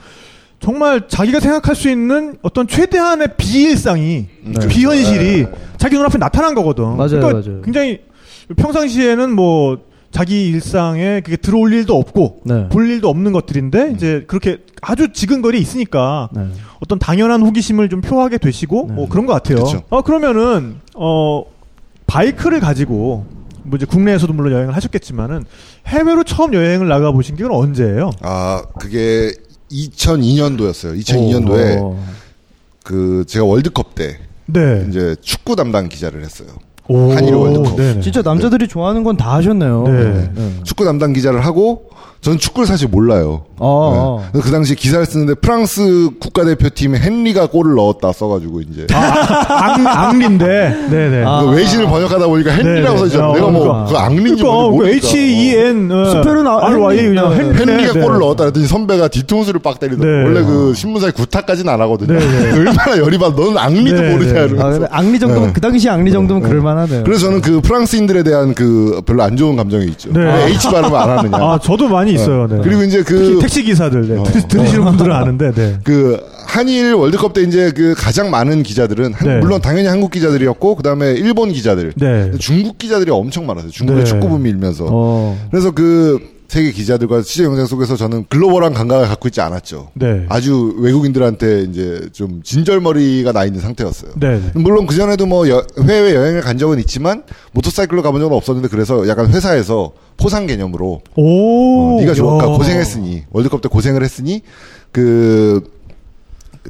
정말 자기가 생각할 수 있는 어떤 최대한의 비일상이 네. 비현실이 자기 눈앞에 나타난 거거든. 맞아요, 그러니까 맞아요. 굉장히 평상시에는 뭐 자기 일상에 그게 들어올 일도 없고 네. 볼 일도 없는 것들인데 이제 그렇게 아주 지근거리 있으니까 네. 어떤 당연한 호기심을 좀 표하게 되시고 네. 뭐 그런 것 같아요. 그쵸. 어 그러면은 어 바이크를 가지고 뭐 이제 국내에서도 물론 여행을 하셨겠지만은 해외로 처음 여행을 나가 보신 게 언제예요? 아, 그게 2002년도였어요. 2002년도에 오. 그 제가 월드컵 때 네. 이제 축구 담당 기자를 했어요. 오, 한일 월드컵. 네네. 진짜 남자들이 좋아하는 건 다 하셨네요. 네. 축구 담당 기자를 하고 저는 축구를 사실 몰라요. 어, 네. 그 당시 기사를 쓰는데 프랑스 국가대표팀에 헨리가 골을 넣었다 써가지고 이제 악, 악리인데. 네네. 아. 그 외신을 번역하다 보니까 헨리라고 네네. 써있잖아. 어, 내가 뭐 그러니까. 그 악리인지 그러니까 그 모르니까. H E N 어, 스펠은 아- R Y. 그냥 네. 헨리. 헨리가 네. 골을 넣었다 그랬더니 선배가 뒤통수를 빡 때리더라고. 네. 원래 그 신문사에 구타까지는 안 하거든요. 네, 네. 얼마나 열이 받아. 너는 악리도 네, 모르냐 네. 이러면서. 아, 근데 악리 정도면 네. 그 당시 악리 정도면 그럴만하네요. 그래서 저는 그 프랑스인들에 대한 그 별로 안 좋은 감정이 있죠. 네. 왜 H 발음을 안 하느냐. 아 저도 많이 있어요. 네. 그리고 이제 그 택시 기사들 네. 어. 들- 들으시는 분들은 아는데. 네. 그 한일 월드컵 때 이제 그 가장 많은 기자들은 한- 네. 물론 당연히 한국 기자들이었고 그다음에 일본 기자들, 네. 중국 기자들이 엄청 많았어요. 중국의 네. 축구 붐이 일면서. 어. 그래서 그 세계 기자들과 취재 영상 속에서 저는 글로벌한 감각을 갖고 있지 않았죠. 네. 아주 외국인들한테 이제 좀 진절머리가 나 있는 상태였어요. 네. 네. 물론 그 전에도 뭐 여- 해외 여행을 간 적은 있지만 모터사이클로 가본 적은 없었는데 그래서 약간 회사에서 포상 개념으로 오. 어, 네가. 그러니까 고생했으니 월드컵 때 고생을 했으니 그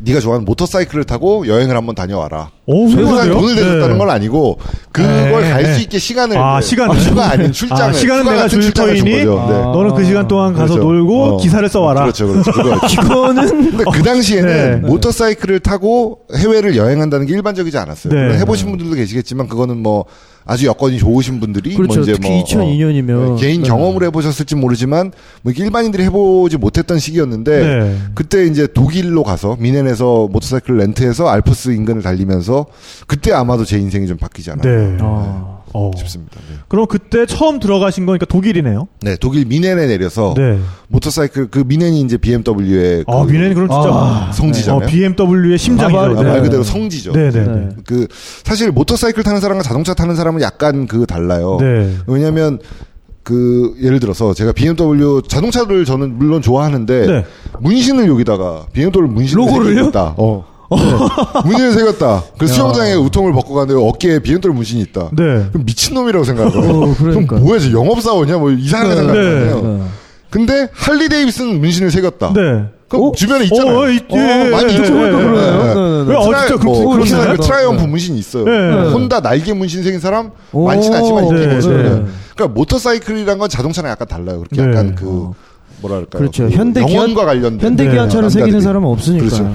네가 좋아하는 모터사이클을 타고 여행을 한번 다녀와라. 오, 훌륭한데요? 돈을 대줬다는 네. 건 아니고 그걸 네, 갈수 네. 있게 시간을 아, 시간을. 휴가 아닌 출장을 아, 시간은 내가 줄 터이니. 네. 아. 너는 그 시간 동안 가서 그렇죠. 놀고 어. 기사를 써와라. 그렇죠, 그렇죠. 그거 이거는 근데 그 당시에는 네. 모터사이클을 타고 해외를 여행한다는 게 일반적이지 않았어요. 네. 해보신 분들도 계시겠지만 그거는 뭐 아주 여건이 좋으신 분들이 그렇죠. 뭐 이제 특히 뭐 2002년이면 어, 개인 경험을 해보셨을지 모르지만 뭐 일반인들이 해보지 못했던 시기였는데 네. 그때 이제 독일로 가서 미넨에서 모터사이클 렌트해서 알프스 인근을 달리면서 그때 아마도 제 인생이 좀 바뀌지 않았나 네. 아. 어. 싶습니다. 네. 그럼 그때 처음 들어가신 거니까 독일이네요. 네, 독일 미넨에 내려서 네. 모터사이클 그 미넨이 이제 BMW의 아, 그 미네는 그럼 진짜 아, 성지잖아요. 어, BMW의 심장이죠. 아, 아, 말 네. 그대로 성지죠. 네, 네, 네. 네. 그 사실 모터사이클 타는 사람과 자동차 타는 사람은 약간 그 달라요. 네. 왜냐하면 그 예를 들어서 제가 BMW 자동차를 저는 물론 좋아하는데 네. 문신을 여기다가 BMW 문신을 로고를요? 새겼다. 어. 네. 문신을 새겼다. 그 수영장에 웃통을 벗고 가는데 어깨에 BMW 문신이 있다. 네. 그럼 미친놈이라고 생각해요. 어, 그러니까. 그럼 뭐야, 저 영업사원이야? 뭐 이상하게 네. 생각하잖아요. 네. 근데 할리 데이비슨 문신을 새겼다. 네. 그럼 주변에 있잖아요. 어, 있, 어, 많이 있죠. 네, 네, 네, 네. 네. 네, 네. 왜, 어, 트라이- 진짜 뭐, 그렇-. 그 네. 문신이 있어요. 네. 혼다 날개 문신 새긴 사람 오. 많지는 않지만 있긴. 네. 그러니까 모터사이클이란 건 자동차랑 약간 달라요. 그렇게 네. 약간 그 뭐랄까요? 그렇죠. 그 현대 기아- 영혼과 관련된 현대 네. 기아차를 새기는. 사람은 없으니까. 그렇죠.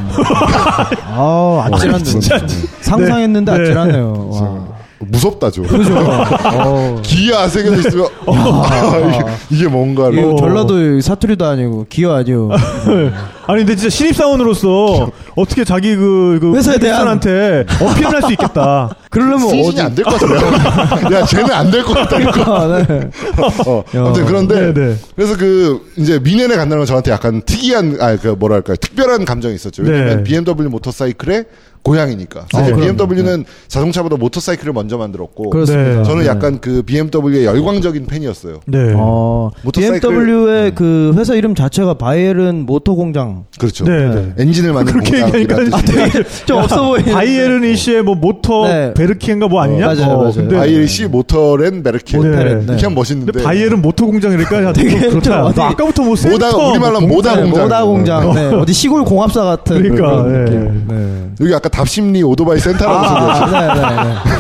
아, 아찔한데. 진짜. 상상했는데 네. 아찔하네요. 와. 무섭다 좀. 어. 기아 세계도 있으면 이게, 이게 뭔가 이거 어. 전라도 사투리도 아니고 기어 아니고 아니 근데 진짜 신입 사원으로서 어떻게 자기 그, 그 회사에 대한- 한테 어필을 할 수 있겠다. 그러려면 어디 안될 것 같아요. 야, 쟤는 안 될 것 같다니까. 아, 네. 어, 아무튼 그런데 네, 네. 그래서 그 이제 미넨에 간다는 건 저한테 약간 특이한 아 그 뭐랄까 특별한 감정이 있었죠. 왜냐면 네. BMW 모터사이클의 고향이니까. 사실 어. BMW는 자동차보다 모터사이클을 먼저 만들었고 그렇습니다. 네. 저는 네. 약간 그 BMW의 열광적인 팬이었어요. 네. 어, 모터사이클- BMW의 그 회사 이름 자체가 바이에른 모터 공장. 그렇죠. 네, 네. 엔진을 만드는 그렇게 얘기하니까 좀 없어 보이는. Bayerische 뭐 Motoren 네. Werke인가 뭐 아니냐? 어, 맞아요, 맞아요. 근데, ILC Motoren Werke 네. 이렇게 네. 하면 멋있는데 근데 바이에른 모터 공장이니까 되게 되게 그렇다. 좀 어디- 너 아까부터 뭐 모다- 우리말로 뭐 모다 네, 공장. 모다 공장. 네. 어디 시골 공업사 같은 그러니까, 네. 네. 여기 아까 답십리 오토바이 센터라고 아, 네, 네,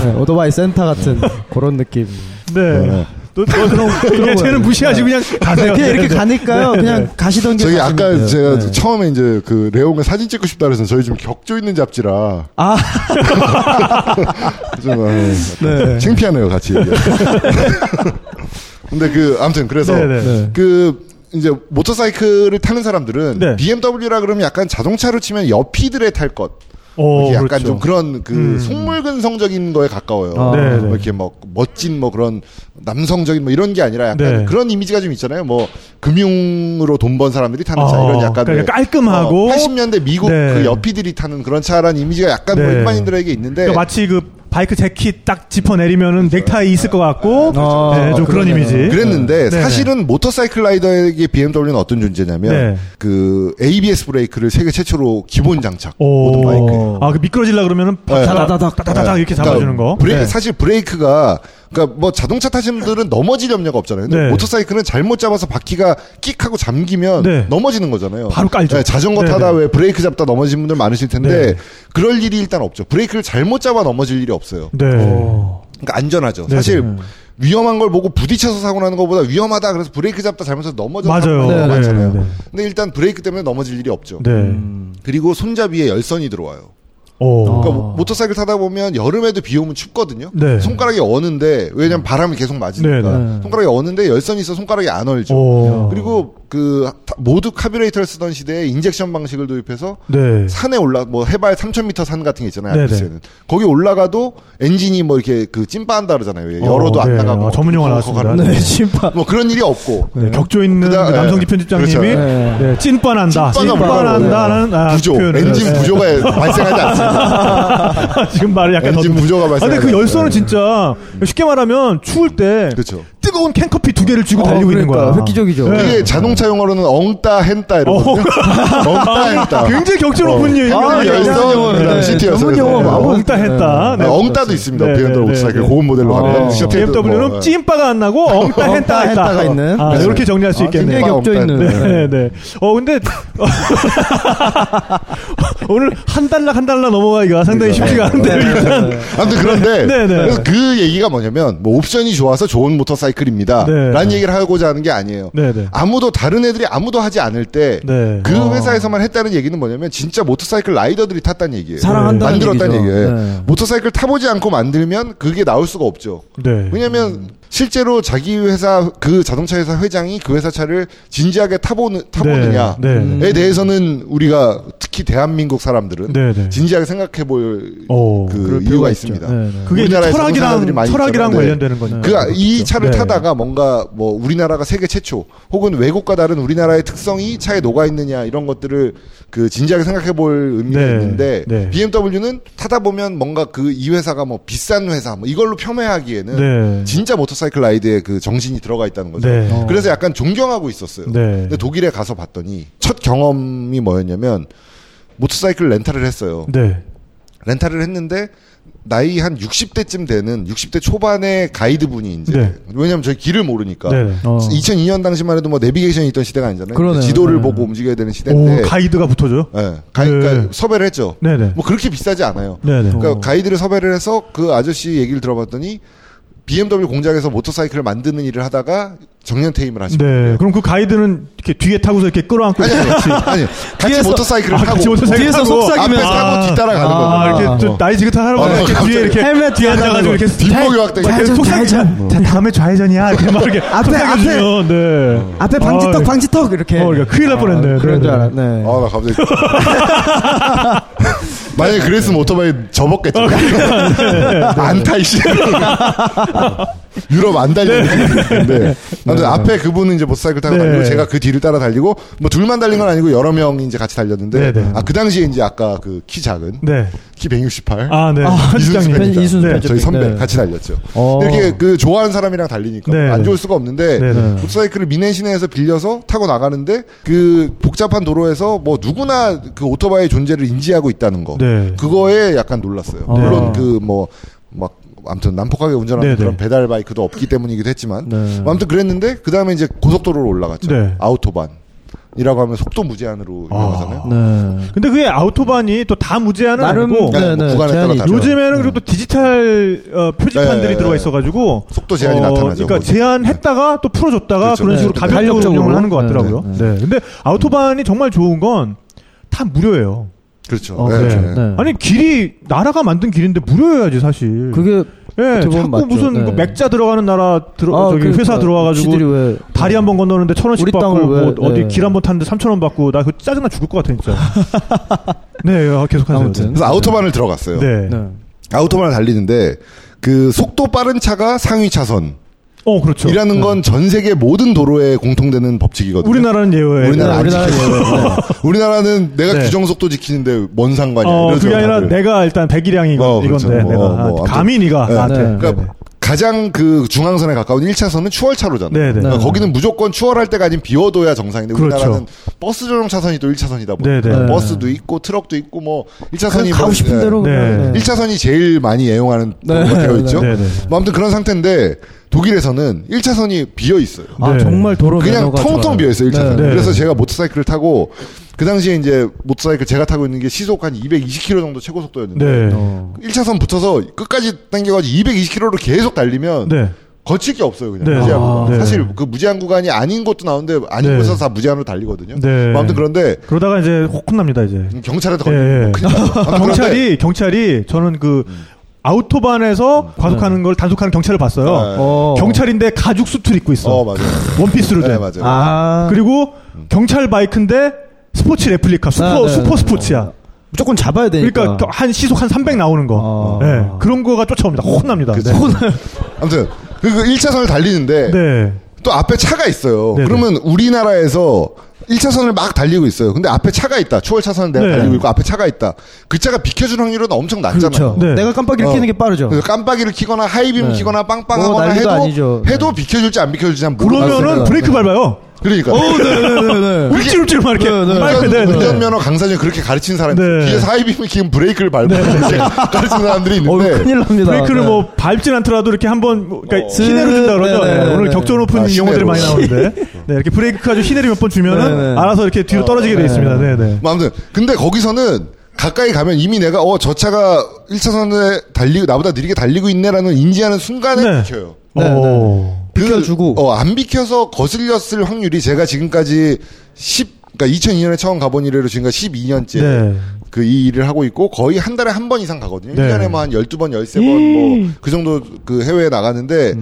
네. 네. 오토바이 센터 같은 그런 느낌. 네. 네. 너, 너 그럼 그냥 쟤는 무시하지 그냥 가세요. 그냥 이렇게 가니까요. 그냥 가시던 길 저기 아까 돼요. 제가 네. 처음에 이제 그 레옹의 사진 찍고 싶다 그래서 저희 좀 격조 있는 잡지라 아, 좀 아, 네. 창피하네요 같이. 근데 그 아무튼 그래서 네네. 네. 그 이제 모터사이클을 타는 사람들은 네. BMW라 그러면 약간 자동차로 치면 여피들의 탈 것. 어, 이렇게 약간 그렇죠. 좀 그런 그 음. 속물근성적인 거에 가까워요. 아. 네, 뭐 네. 이렇게 뭐 멋진 뭐 그런 남성적인 뭐 이런 게 아니라 약간 네. 그런 이미지가 좀 있잖아요. 뭐 금융으로 돈 번 사람들이 타는 차 아, 이런 약간 그러니까 왜, 깔끔하고. 어, 80년대 미국 네. 그 여피들이 타는 그런 차라는 이미지가 약간 뭐 네. 일반인들에게 있는데 그러니까 마치 그 바이크 재킷 딱 짚어 내리면은 넥타이 있을 것 같고, 아, 네, 좀 그런 그러네요. 이미지. 그랬는데 네. 사실은 모터사이클 라이더에게 BMW는 어떤 존재냐면 네. 그 ABS 브레이크를 세계 최초로 기본 장착 오, 모든 바이크에. 아, 그 미끄러질라 그러면 네. 다다다닥 다다다닥 이렇게 잡아주는 거. 브레이크 네. 사실 브레이크가 그러니까 뭐 자동차 타시는 분들은 넘어질 염려가 없잖아요. 근데 네. 모터사이클은 잘못 잡아서 바퀴가 끽하고 잠기면 네. 넘어지는 거잖아요. 바로 깔죠. 네, 자전거 네, 타다 네. 왜 브레이크 잡다 넘어진 분들 많으실 텐데 네. 그럴 일이 일단 없죠. 브레이크를 잘못 잡아 넘어질 일이 없어요. 네. 그러니까 안전하죠. 네, 사실 네. 위험한 걸 보고 부딪혀서 사고 나는 것보다 위험하다 그래서 브레이크 잡다 잘못해서 넘어져서 맞아요. 네, 많잖아요. 네. 근데 일단 브레이크 때문에 넘어질 일이 없죠. 네. 그리고 손잡이에 열선이 들어와요. 오. 그러니까 아. 모- 모터사이클 타다 보면 여름에도 비 오면 춥거든요. 네. 손가락이 어는데 왜냐면 바람이 계속 맞으니까 네, 네. 손가락이 어는데 열선이 있어 손가락이 안 얼죠. 오. 그리고 그 타- 모두 카뷰레이터를 쓰던 시대에 injection 방식을 도입해서 네. 산에 올라 뭐 해발 3,000m 산 같은 게 있잖아요. 네네. 알프스에는 거기 올라가도 엔진이 뭐 이렇게 그 찐빠한다 그러잖아요. 왜 열어도 어, 안 네. 나가고 아, 전문 용어 나왔습니다. 네, 심판. 뭐 그런 일이 없고 네, 격조 있는 그다음- 그 남성기 네. 편집장님이 그렇죠. 네. 네, 찐빠난다. 찐빠가 찐빠난다라는 아, 부조 표현을. 엔진 네. 부조가 발생하지 않습니다. 지금 말을 약간 엔진 부조가 아, 근데 그 열선은 않아요. 진짜 쉽게 말하면 추울 때 그렇죠. 뜨거운 캔커피 두 개를 쥐고 달리고 어, 있는 그러니까 거야. 획기적이죠. 네. 이게 자동차 용어로는 엉따 켠다 이러거든요. 엉따 켠다. 굉장히 격조 높은 얘기. 아, 아, 열선. 시트였어요. 전문 용어 네. 엉따. 네, 엉따도 있습니다. BMW 모터사이클 고급 모델로 도 BMW는 뭐, 찐빠가 안 나고 엉따 했다. 했다가 있는. 아, 네. 이렇게 정리할 수 아, 있겠네요. 굉장히 격조 있는. 네, 네. 어, 근데, 오늘 한 달락 한 달락 넘어가기가 상당히 쉽지가 않은데, 일단. 아무튼 그런데 네, 네. 그래서 그 얘기가 뭐냐면 뭐 옵션이 좋아서 좋은 모터사이클입니다. 네. 라는 얘기를 하고자 하는 게 아니에요. 네, 네. 아무도 다른 애들이 아무도 하지 않을 때그 네. 회사에서만 했다는 얘기는 뭐냐면 진짜 모터사이클 라이더들이 탔다는 얘기예요. 사랑한다는 만들었다는. 얘기예요. 네. 모터사이클 타보지 않고 만들면 그게 나올 수가 없죠. 네. 왜냐면 실제로 자기 회사 그 자동차 회사 회장이 그 회사 차를 진지하게 타보는 타보느냐에 네. 네. 대해서는 우리가 특히 대한민국 사람들은 네, 네. 진지하게 생각해 볼 오, 그 그럴 이유가 있습니다. 네, 네. 그게 철학이랑, 철학이랑. 네. 관련되는 거죠. 그이 차를 네. 타다가 뭔가 뭐 우리나라가 세계 최초 혹은 외국과 다른 우리나라의 특성이 차에 녹아 있느냐 이런 것들을 그 진지하게 생각해 볼 의미가 네. 있는데 네. BMW는 타다 보면 뭔가 그 이 회사가 뭐 비싼 회사 뭐 이걸로 폄훼하기에는 네. 진짜 모터사 이클 라이드에 그 정신이 들어가 있다는 거죠. 네. 어. 그래서 약간 존경하고 있었어요. 네. 근데 독일에 가서 봤더니 첫 경험이 뭐였냐면 모터사이클 렌탈을 했어요. 네. 렌탈을 했는데 나이 한 60대쯤 되는 60대 초반의 가이드분이 이제 네. 왜냐면 저희 길을 모르니까 네. 네. 어. 2002년 당시만 해도 뭐 내비게이션이 있던 시대가 아니잖아요. 그러네요. 지도를 네. 보고 움직여야 되는 오, 시대인데 가이드가 붙어줘요? 예, 가이, 네. 그러니까 섭외를 했죠. 네네. 뭐 그렇게 비싸지 않아요. 네네. 그러니까 어. 가이드를 섭외를 해서 그 아저씨 얘기를 들어봤더니 BMW 공장에서 모터사이클을 만드는 일을 하다가 정년 퇴임을 하시고 네. 그럼 그 가이드는 이렇게 뒤에 타고서 이렇게 끌어안고 아니, 아니, 같이. 아니, 같이 뒤에서- 모터사이클을 아, 타고 같이 모터사이클 뒤에서 타고 속삭이면서 앞에 타고 뒤따라가는 아, 거죠. 이렇게 좀 나이 지긋한 할아버지 어, 이렇게 뒤에 이렇게 헬멧 뒤에 앉아가지고 이렇게 뒷목이 확 이렇게 좌회전. 좌회전. 자, 다음에 좌회전이야. 이렇게 막 이렇게 앞에, 속삭여주면, 네. 앞에 아, 방지턱, 방지턱 이렇게. 어, 그러니까 큰일 날 뻔했네. 그런 네, 줄 네. 알았네. 아, 나 갑자기. 만약에 그랬으면 오토바이 접었겠죠. 어, 그러니까, 안 타, 이씨. 유럽 안 달리는 데 아무튼 앞에 그분은 이제 모터사이클 타고 네. 달리고 제가 그 뒤를 따라 달리고 뭐 둘만 달린 건 아니고 여러 명이 이제 같이 달렸는데 네, 네. 아그 당시에 이제 아까 그 키 작은 네. 키 168. 아, 네. 아, 편집장님. 이순수 편집장. 이순수 네. 저희 선배 네. 같이 달렸죠. 어. 이렇게 그 좋아하는 사람이랑 달리니까 네. 안 좋을 수가 없는데 네, 네. 모터사이클을 미넨 시내에서 빌려서 타고 나가는데 그 복잡한 도로에서 뭐 누구나 그 오토바이의 존재를 인지하고 있다는 거. 네. 그거에 약간 놀랐어요. 어. 물론 그뭐 막 아무튼 난폭하게 운전하는 네, 그런 네. 배달 바이크도 없기 때문이기도 했지만 네. 뭐 아무튼 그랬는데 그 다음에 이제 고속도로로 올라갔죠. 네. 아우토반. 아우토반이라고 하면 속도 무제한으로 유명하잖아요. 네. 근데 그게 아우토반이 또 다 무제한은 나름 아니고 네, 네, 뭐 네, 구간에 따라 다르죠. 요즘에는 그리고 또 디지털 어, 표지판들이 네, 들어가 네. 있어가지고 속도 제한이 나타나죠. 그러니까. 제한했다가 또 풀어줬다가 그렇죠. 그런 네, 식으로 네. 가볍게 탄력적으로. 운영을 하는 것 같더라고요. 네, 네, 근데 아우토반이 정말 좋은 건 다 무료예요. 그렇죠. 어, 네, 그렇죠. 네. 네. 아니 길이 나라가 만든 길인데 무료여야지 사실. 그게 예, 자꾸 맞죠. 무슨 네. 그 맥자 들어가는 나라 들어 아, 저기 그러니까 회사 들어와가지고 왜 다리 한 번 건너는데 천 원씩 받고 땅을 왜, 뭐 어디 네. 길한 번 탔는데 삼천 원 받고 나 그 짜증나 죽을 것 같아 진짜. 네, 아, 계속하세요. 아무튼. 그래서 아우토반을 들어갔어요. 네. 네. 아우토반을 달리는데 그 속도 빠른 차가 상위 차선. 어, 그렇죠. 이라는 건 전 세계 모든 도로에 공통되는 법칙이거든요. 우리나라는 예외예요. 우리나라 안 네, 우리나라 지켜요. 예외. 우리나라는 내가 네. 규정 속도 지키는데 뭔 상관이야. 어, 그게 아니라. 내가 일단 백일량이 어, 이건, 그렇죠. 데 뭐, 내가 뭐, 아, 아무튼. 감히 네가 네. 나한테. 네. 그러니까 가장 그 중앙선에 가까운 1차선은 추월차로잖아요. 네네. 그러니까 네. 거기는 무조건 추월할 때가 아닌 비워둬야 정상인데 그렇죠. 우리나라는 버스 전용 차선이 또 1차선이다 보니까 네네. 버스도 있고 트럭도 있고 뭐 1차선이 가고 싶은 대로 네. 그냥, 네. 1차선이 제일 많이 애용하는 네. 도로가 되어 있죠. 네, 네. 뭐 아무튼 그런 상태인데 독일에서는 1차선이 비어 있어요. 아 네. 정말 도로 그냥 좋아요. 비어 있어요 1차선. 네. 네. 그래서 제가 모터사이클을 타고 그 당시에 이제 모터사이클 제가 타고 있는 게 시속 한 220km 정도 최고 속도였는데 네. 어. 1차선 붙어서 끝까지 당겨가지고 220km로 계속 달리면 네. 거칠 게 없어요 그냥 네. 무제한 아, 구간. 네. 사실 그 무제한 구간이 아닌 곳도 나오는데 아닌 네. 곳에서 다 무제한으로 달리거든요. 네. 뭐 아무튼 그런데 그러다가 이제 혼납니다 이제. 경찰한테 예, 걸리면 예. 뭐 큰일 나요. 아무튼 그런데 경찰이 경찰이 저는 그 아우토반에서 과속하는 걸 단속하는 경찰을 봤어요. 네. 어. 경찰인데 가죽 수트를 입고 있어. 어 맞아요. 원피스로 된. 네 맞아요. 아 그리고 경찰 바이크인데 스포츠 레플리카 슈퍼 아, 네, 슈퍼 네. 스포츠야. 무조건 잡아야 되니까. 그러니까 한 시속 한 300 나오는 거. 아. 네. 그런 거가 쫓아옵니다. 혼납니다. 그죠. 네. 아무튼 그 1차선을 달리는데 네. 또 앞에 차가 있어요. 네네. 그러면 우리나라에서 1차선을 막 달리고 있어요. 근데 앞에 차가 있다. 추월 차선을 내가 네. 달리고 있고 앞에 차가 있다. 그 차가 비켜줄 확률은 엄청 낮잖아요. 그렇죠. 네. 내가 깜빡이를 어. 켜는 게 빠르죠. 그래서 깜빡이를 키거나 high beam 네. 키거나 뭐 빵빵하거나 난리도 해도 아니죠. 해도 비켜줄지 안 비켜줄지 잘 그러면은 모르겠어요. 브레이크 밟아요. 그러니까 네네네. 울찔울찔 막 이렇게. 네, 네. 운전, 돼. 네. 운전면허 강사 중에 그렇게 가르치는 사람이 네. 뒤에서 하이빔을 키면 브레이크를 밟고 이렇게 가르치는 사람들이 어 있는데 큰일 납니다. 브레이크를 네. 뭐 밟진 않더라도 이렇게 한번 뭐 그러니까 어. 시내로 준다 그러죠. 네, 네, 네, 오늘 네. 격조 높은 아, 용어들이. 많이 나오는데 네, 이렇게 브레이크 아주 시내를 몇 번 주면은 네, 네. 알아서 이렇게 뒤로 떨어지게 돼 네. 있습니다. 네, 네. 뭐 아무튼 근데 거기서는 가까이 가면 이미 내가 어 저 차가 1차선에 달리고 나보다 느리게 달리고 있네라는 인지하는 순간에 네. 비켜요. 네, 오. 비켜주고. 그, 어, 안 비켜서 거슬렸을 확률이 제가 지금까지 10 그러니까 2002년에 처음 가본 이래로 지금까지 12년째 네. 그이 일을 하고 있고 거의 한 달에 한 번 이상 가거든요. 네. 1년에 뭐한 12번, 13번 뭐 그 정도 그 해외에 나가는데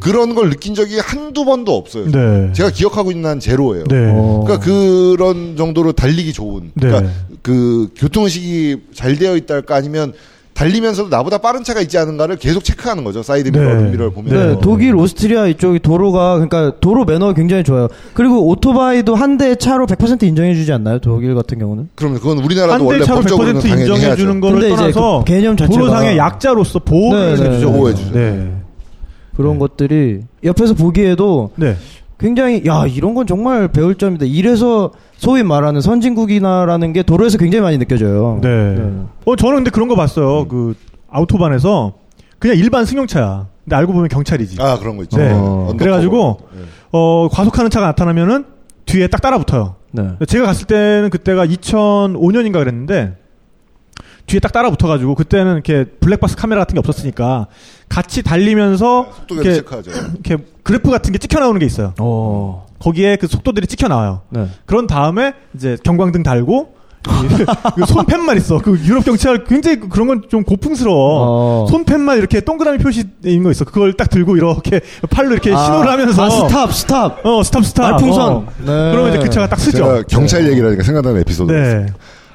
그런 걸 느낀 적이 한두 번도 없어요. 음. 네. 제가 기억하고 있는 한 제로예요. 네. 어. 그러니까 그런 정도로 달리기 좋은. 그러니까 네. 그 교통의식이 잘 되어 있달까 아니면 달리면서도 나보다 빠른 차가 있지 않은가를 계속 체크하는 거죠. 사이드 미러, 네. 룸미러를 보면서. 네, 독일, 오스트리아 이쪽이 도로가 그러니까 도로 매너가 굉장히 좋아요. 그리고 오토바이도 한 대 차로 100% 인정해 주지 않나요? 독일 같은 경우는? 그러면 그건 우리나라도 한 원래 대 차로 법적으로는 100% 당연히 인정해. 주는 거를 떠나서 그 개념 자체가- 도로상의 약자로서 보호를 네, 네, 해주죠. 네. 보호해 주죠. 네. 그런 것들이 옆에서 보기에도 네. 굉장히 야 이런 건 정말 배울 점이다. 이래서 소위 말하는 선진국이나라는 게 도로에서 굉장히 많이 느껴져요. 네. 어, 저는 근데 그런 거 봤어요. 그 아우토반에서 그냥 일반 승용차야. 근데 알고 보면 경찰이지. 아 그런 거 있죠. 네. 어, 그래가지고 네. 어, 과속하는 차가 나타나면은 뒤에 딱 따라 붙어요. 네. 제가 갔을 때는 그때가 2005년인가 그랬는데 뒤에 딱 따라 붙어가지고 그때는 이렇게 블랙박스 카메라 같은 게 없었으니까 같이 달리면서 속도계를 이렇게, 체크하죠. 이렇게 그래프 같은 게 찍혀 나오는 게 있어요. 어. 거기에 그 속도들이 찍혀 나와요. 네. 그런 다음에 이제 경광등 달고 그 손팻말 있어. 그 유럽 경찰 굉장히 그- 그런 건 좀 고풍스러워. 어. 손팻말 이렇게 동그라미 표시 있는 거 있어. 그걸 딱 들고 이렇게 팔로 이렇게 신호를 하면서 아, stop stop. 어 stop stop. 말풍선. 어. 네. 그러면 이제 그 차가 딱 서죠. 제가 경찰 얘기하니까 생각나는 에피소드가 있어요.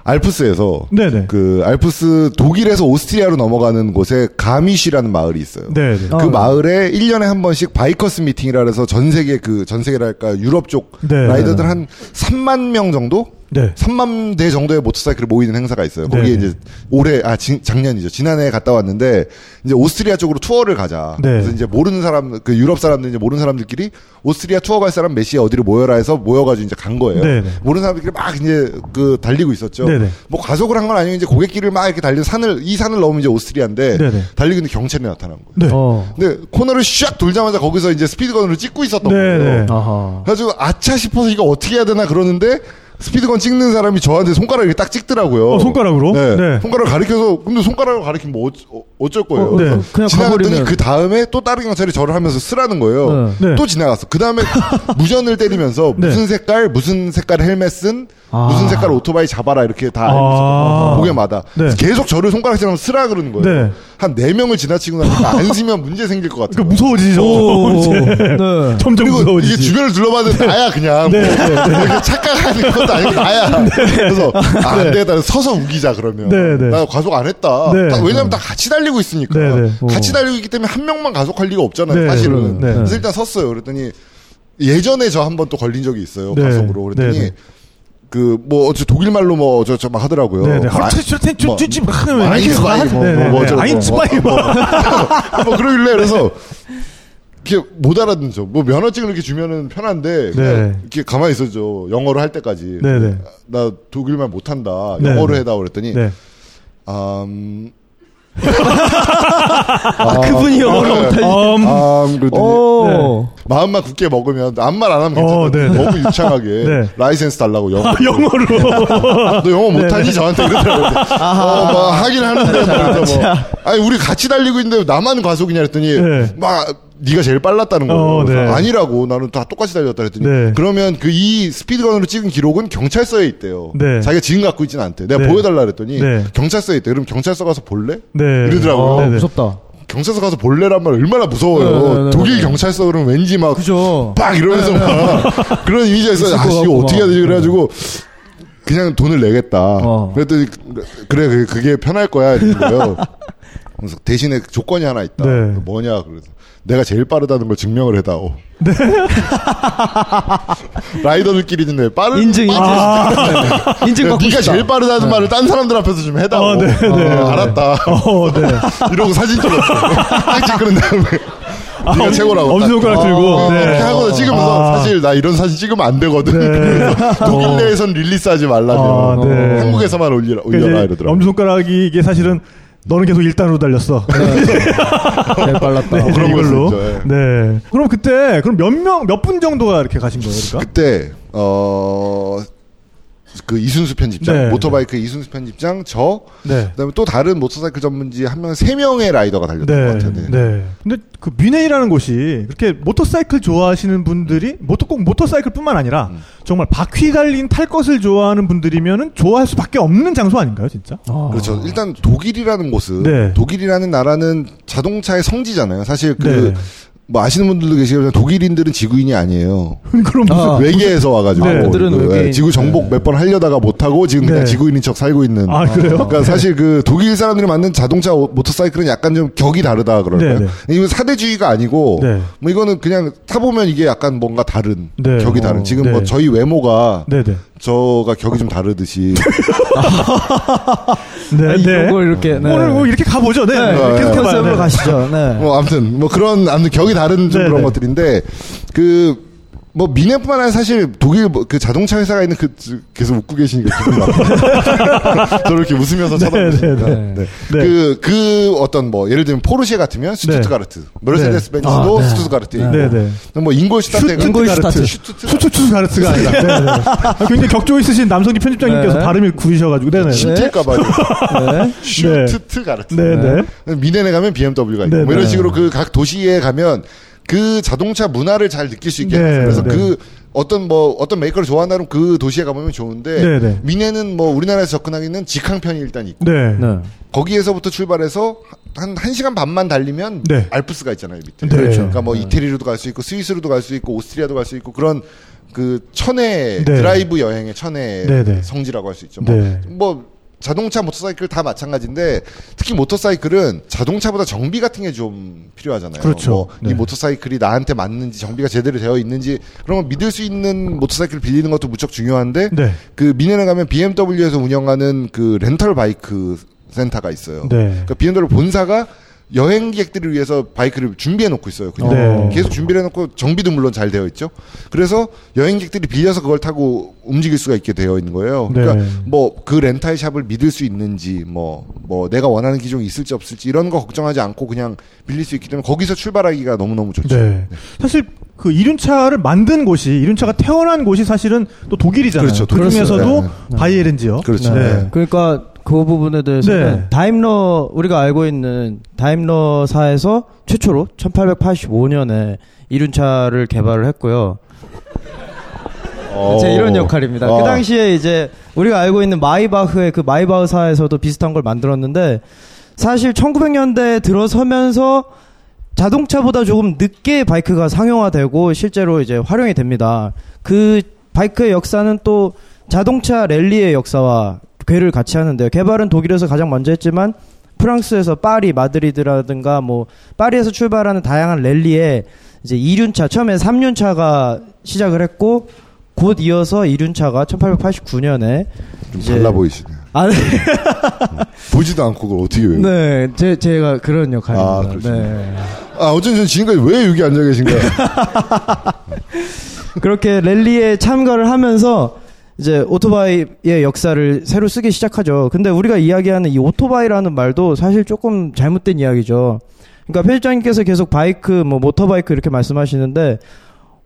네. 알프스에서 네네. 그 알프스 독일에서 오스트리아로 넘어가는 곳에 가르미슈라는 마을이 있어요. 네. 네. 어. 그 마을에 1년에 한 번씩 Bikers Meeting이라 해서 전 세계 그 전 세계랄까 유럽 쪽 네. 라이더들 한 3만 명 정도 네. 3만 대 정도의 모터사이클이 모이는 행사가 있어요. 거기에 네. 이제 올해 아 지- 작년이죠. 지난해 갔다 왔는데 이제 오스트리아 쪽으로 투어를 가자. 네. 그래서 이제 모르는 사람 그 유럽 사람들 이제 모르는 사람들끼리 오스트리아 투어 갈 사람 몇 시에 어디로 모여라 해서 모여가지고 이제 간 거예요. 네, 네. 모르는 사람들끼리 막 이제 그 달리고 있었죠. 네, 네. 뭐 과속을 한 건 아니고 이제 고갯길을 막 이렇게 달리는 산을 이 산을 넘으면 이제 오스트리아인데 네, 네. 달리고 있는데 경찰이 나타난 거예요. 네. 어. 근데 코너를 샥 돌자마자 거기서 이제 스피드건으로 찍고 있었던 네, 거예요. 네. 아하. 그래가지고 아차 싶어서 이거 어떻게 해야 되나 그러는데 스피드건 찍는 사람이 저한테 손가락을 이렇게 딱 찍더라고요. 어, 손가락으로? 네. 네. 손가락 가리켜서 근데 손가락으로 가리키면 뭐 어쩌, 어쩔 거예요. 어, 네. 그냥 지나갔더니 그 다음에 또 다른 경찰이 저를 하면서 쓰라는 거예요. 네. 또 지나갔어. 그 다음에 무전을 때리면서 네. 무슨 색깔 무슨 색깔 헬멧 쓴 아. 무슨 색깔 오토바이 잡아라 이렇게 다 아. 고개마다 네. 계속 저를 손가락질하면 쓰라 그러는 거예요. 네. 한네 명을 지나치고 나니까 안 쓰면 문제 생길 것 같아요. 그러니까 무서워지죠. 네. 점점 무서워지지. 이게 주변을 둘러봤는데 나야 그냥 네, 뭐 네, 네. 착각하는 것도 아니고 나야 그래서 아, 안 되겠다 서서 우기자 그러면 네, 네. 나 과속 안 했다 네. 다- 왜냐면 다 같이 달리고 있으니까 네, 네. 같이 달리고 있기 때문에 한 명만 가속할 리가 없잖아요 네, 사실은 네. 그래서 일단 섰어요 그랬더니 예전에 저 한 번 또 걸린 적이 있어요 네. 가속으로 그랬더니 네, 네. 그뭐 어째 독일 말로 뭐 저 저 막 하더라고요 네네. 아, 하루 칠칠 뭐, 쭈쭈 하면 아인츠바이 뭐, 뭐, 뭐 어쩌고 아인츠바이 뭐, 뭐. 뭐 그러길래 그래서 이렇게 못 알아듣죠. 뭐 면허증을 이렇게 주면은 편한데 네. 이렇게 가만히 있어줘. 영어로 할 때까지. 네네. 나 독일말 못한다. 네, 영어로 네. 해다 그랬더니 네. 음, 아, 그분이 영어를 네. 못하니. 음, 아, 그랬더니. 마음만 굳게 먹으면 아무 말 안 하면 어, 괜찮아. 네. 너무 유창하게 네. 라이센스 달라고 영어. 아, 영어로. 너 영어 못하니 저한테 그러더라고요. 어, 뭐 하긴 하는데 그래서 뭐 아니 우리 같이 달리고 있는데 나만 과속이냐 그랬더니 네. 막 네가 제일 빨랐다는 거예요. 어, 네. 아니라고 나는 다 똑같이 달렸다 그랬더니 네. 그러면 그 이 스피드건으로 찍은 기록은 경찰서에 있대요. 네. 자기가 지금 갖고 있지는 않대. 내가 네. 보여달라 그랬더니 네. 경찰서에 있대. 그럼 경찰서 가서 볼래? 네. 이러더라고요. 아. 무섭다. 경찰서 가서 볼래란 말 얼마나 무서워요. 네, 네, 네, 독일 네. 경찰서 그러면 왠지 막 그죠. 빡 이러면서 막 그런 아, 것 이거 같고 어떻게 해야 막. 되지? 그래가지고 그냥 돈을 내겠다. 어. 그랬더니 그래 그게- 그게 편할 거야 이런 거예요. 그래서 대신에 조건이 하나 있다. 네. 뭐냐 그래서 내가 제일 빠르다는 걸 증명을 해다오. 네. 라이더들끼리는 내 빠른 인증, 인증. 빠른- 인증 받고 네가. 제일 빠르다는 말을 딴 사람들 앞에서 좀 해다오. 어, 네, 네, 어, 네. 알았다. 어, 네. 이러고 사진 찍었어. 딱 찍은 다음에 네가 최고라고. 딱. 엄지손가락 들고. 어, 네. 이렇게 하고 찍으면서 아. 사실 나 이런 사진 찍으면 안 되거든. 네. 그래서 독일 내에선 release하지 말라며 아, 네. 한국에서만 올리라, 올려라 그러니까 이제 이러더라고. 엄지손가락이 이게 사실은 너는 계속 1단으로 달렸어. 제일 빨랐다. 네, 어, 그런 걸 이걸로. 수 있죠, 예. 네. 그럼 그때 그럼 몇 명 몇 분 정도가 이렇게 가신 거예요, 그러니까? 그때 어. 그 이순수 편집장, 네. 모터바이크 이순수 편집장, 저, 네. 그다음에 또 다른 모터사이클 전문지 한 명, 세 명의 라이더가 달렸던 것 네, 같아요. 네. 네. 근데 그 뮌헨이라는 곳이 그렇게 모터사이클 좋아하시는 분들이 모터 꼭 모터사이클뿐만 아니라 음. 정말 바퀴 달린 탈 것을 좋아하는 분들이면은 좋아할 수밖에 없는 장소 아닌가요, 진짜? 그렇죠. 일단 독일이라는 곳은 네. 독일이라는 나라는 자동차의 성지잖아요. 사실 그 네. 뭐 아시는 분들도 계시겠지만 독일인들은 지구인이 아니에요. 그럼 무슨 아, 외계에서 와가지고 네. 그들은 그, 외계인. 지구 정복 몇 번 하려다가 못하고 지금 그냥 네. 지구인인 척 살고 있는. 아, 그래요? 그러니까 사실 그 독일 사람들이 만든 자동차 오- 모터사이클은 약간 좀 격이 다르다 그럴까요? 네, 이거 사대주의가 아니고 네. 뭐 이거는 그냥 타보면 이게 약간 뭔가 다른 네. 격이 다른. 어, 지금 네. 뭐 저희 외모가 네, 네. 저가 격이 좀 다르듯이 네, 아, 네. 이걸 이렇게 네. 오늘 뭐 이렇게 가보죠. 네. 네, 네. 계속 해봐요. 컨셉으로 네. 가시죠. 네. 뭐 아무튼 뭐 그런 아무튼 격이 다른 좀 네, 그런 네. 것들인데 그. 뭐 뮌헨뿐만 아니라 사실 독일 뭐그 자동차 회사가 있는 그 계속 웃고 계시니까 기분 나빠. 저를 이렇게 웃으면서 쳐다보시니까. 네, 네. 네. 그, 그 어떤 뭐 예를 들면 포르쉐 같으면 슈투트가르트, 메르세데스 벤츠도 아, 네. 스투트가르트에 있고, 네, 네. 뭐 잉골슈타트, 잉골슈타트. 슈투트, 수투투 가르트가 아니라. 네, 네. 아, 굉장히 격조 있으신 남성기 편집장님께서 네. 발음이 구리셔가지고. 네네. 슈틸까봐 네. 슈트트가르트. 네네. 뮌헨에 가면 BMW가 있고 네, 뭐 이런 네. 식으로 그 각 도시에 가면 그 자동차 문화를 잘 느낄 수 있게 네, 해놨어요. 그래서 네. 그 어떤 뭐 어떤 메이커를 좋아한다면 그 도시에 가보면 좋은데 네, 네. 뮌헨은 뭐 우리나라에서 접근하기는 직항편이 일단 있고 네. 네. 거기에서부터 출발해서 한 1시간 반만 달리면 네. 알프스가 있잖아요, 밑에. 네. 그렇죠. 그러니까 뭐 이태리로도 갈 수 있고 스위스로도 갈 수 있고 오스트리아도 갈 수 있고 그런 그 천혜 네. 드라이브 여행의 천혜 네, 네. 성지라고 할 수 있죠. 네. 뭐, 뭐 자동차, 모터사이클 다 마찬가지인데 특히 모터사이클은 자동차보다 정비 같은 게 좀 필요하잖아요. 그렇죠. 뭐이 네. 모터사이클이 나한테 맞는지 정비가 제대로 되어 있는지 그런 걸 믿을 수 있는 모터사이클 빌리는 것도 무척 중요한데 네. 그 뮌헨에 가면 BMW에서 운영하는 그 렌털 바이크 센터가 있어요. 네. 그러니까 BMW 본사가 여행객들을 위해서 바이크를 준비해 놓고 있어요. 그냥 네. 계속 준비를 해놓고 정비도 물론 잘 되어 있죠. 그래서 여행객들이 빌려서 그걸 타고 움직일 수가 있게 되어 있는 거예요. 그러니까 네. 뭐그 렌탈 샵을 믿을 수 있는지 뭐뭐 내가 원하는 기종이 있을지 없을지 이런 거 걱정하지 않고 그냥 빌릴 수 있기 때문에 거기서 출발하기가 너무 너무 좋죠. 네. 사실 그 이륜차를 만든 곳이 이륜차가 태어난 곳이 사실은 또 독일이잖아요. 그렇죠. 그 중에서도 그렇습니다. 바이에른지요. 그렇죠. 네. 네. 그러니까 그 부분에 대해서는 네. 다임러 우리가 알고 있는 다임러사에서 최초로 1885년에 이륜차를 개발을 했고요. 제 이런 역할입니다. 어. 그 당시에 이제 우리가 알고 있는 마이바흐의 그 마이바흐사에서도 비슷한 걸 만들었는데 사실 1900년대에 들어서면서 자동차보다 조금 늦게 바이크가 상용화되고 실제로 이제 활용이 됩니다. 그 바이크의 역사는 또 자동차 랠리의 역사와 궤를 같이 하는데요. 개발은 독일에서 가장 먼저 했지만 프랑스에서 파리, 마드리드라든가 뭐 파리에서 출발하는 다양한 랠리에 이제 2륜차 처음에 3륜차가 시작을 했고 곧 이어서 2륜차가 1889년에 좀 달라 보이시네. 아, 네. 보지도 않고 그걸 어떻게 외워? 네, 제, 제가 그런 역할입니다. 아. 네. 아, 어쩐지 전 지금까지 왜 여기 앉아 계신 거야? 그렇게 랠리에 참가를 하면서 이제 오토바이의 역사를 새로 쓰기 시작하죠. 근데 우리가 이야기하는 이 오토바이라는 말도 사실 조금 잘못된 이야기죠. 그러니까 편집장님께서 계속 바이크, 뭐 모터바이크 이렇게 말씀하시는데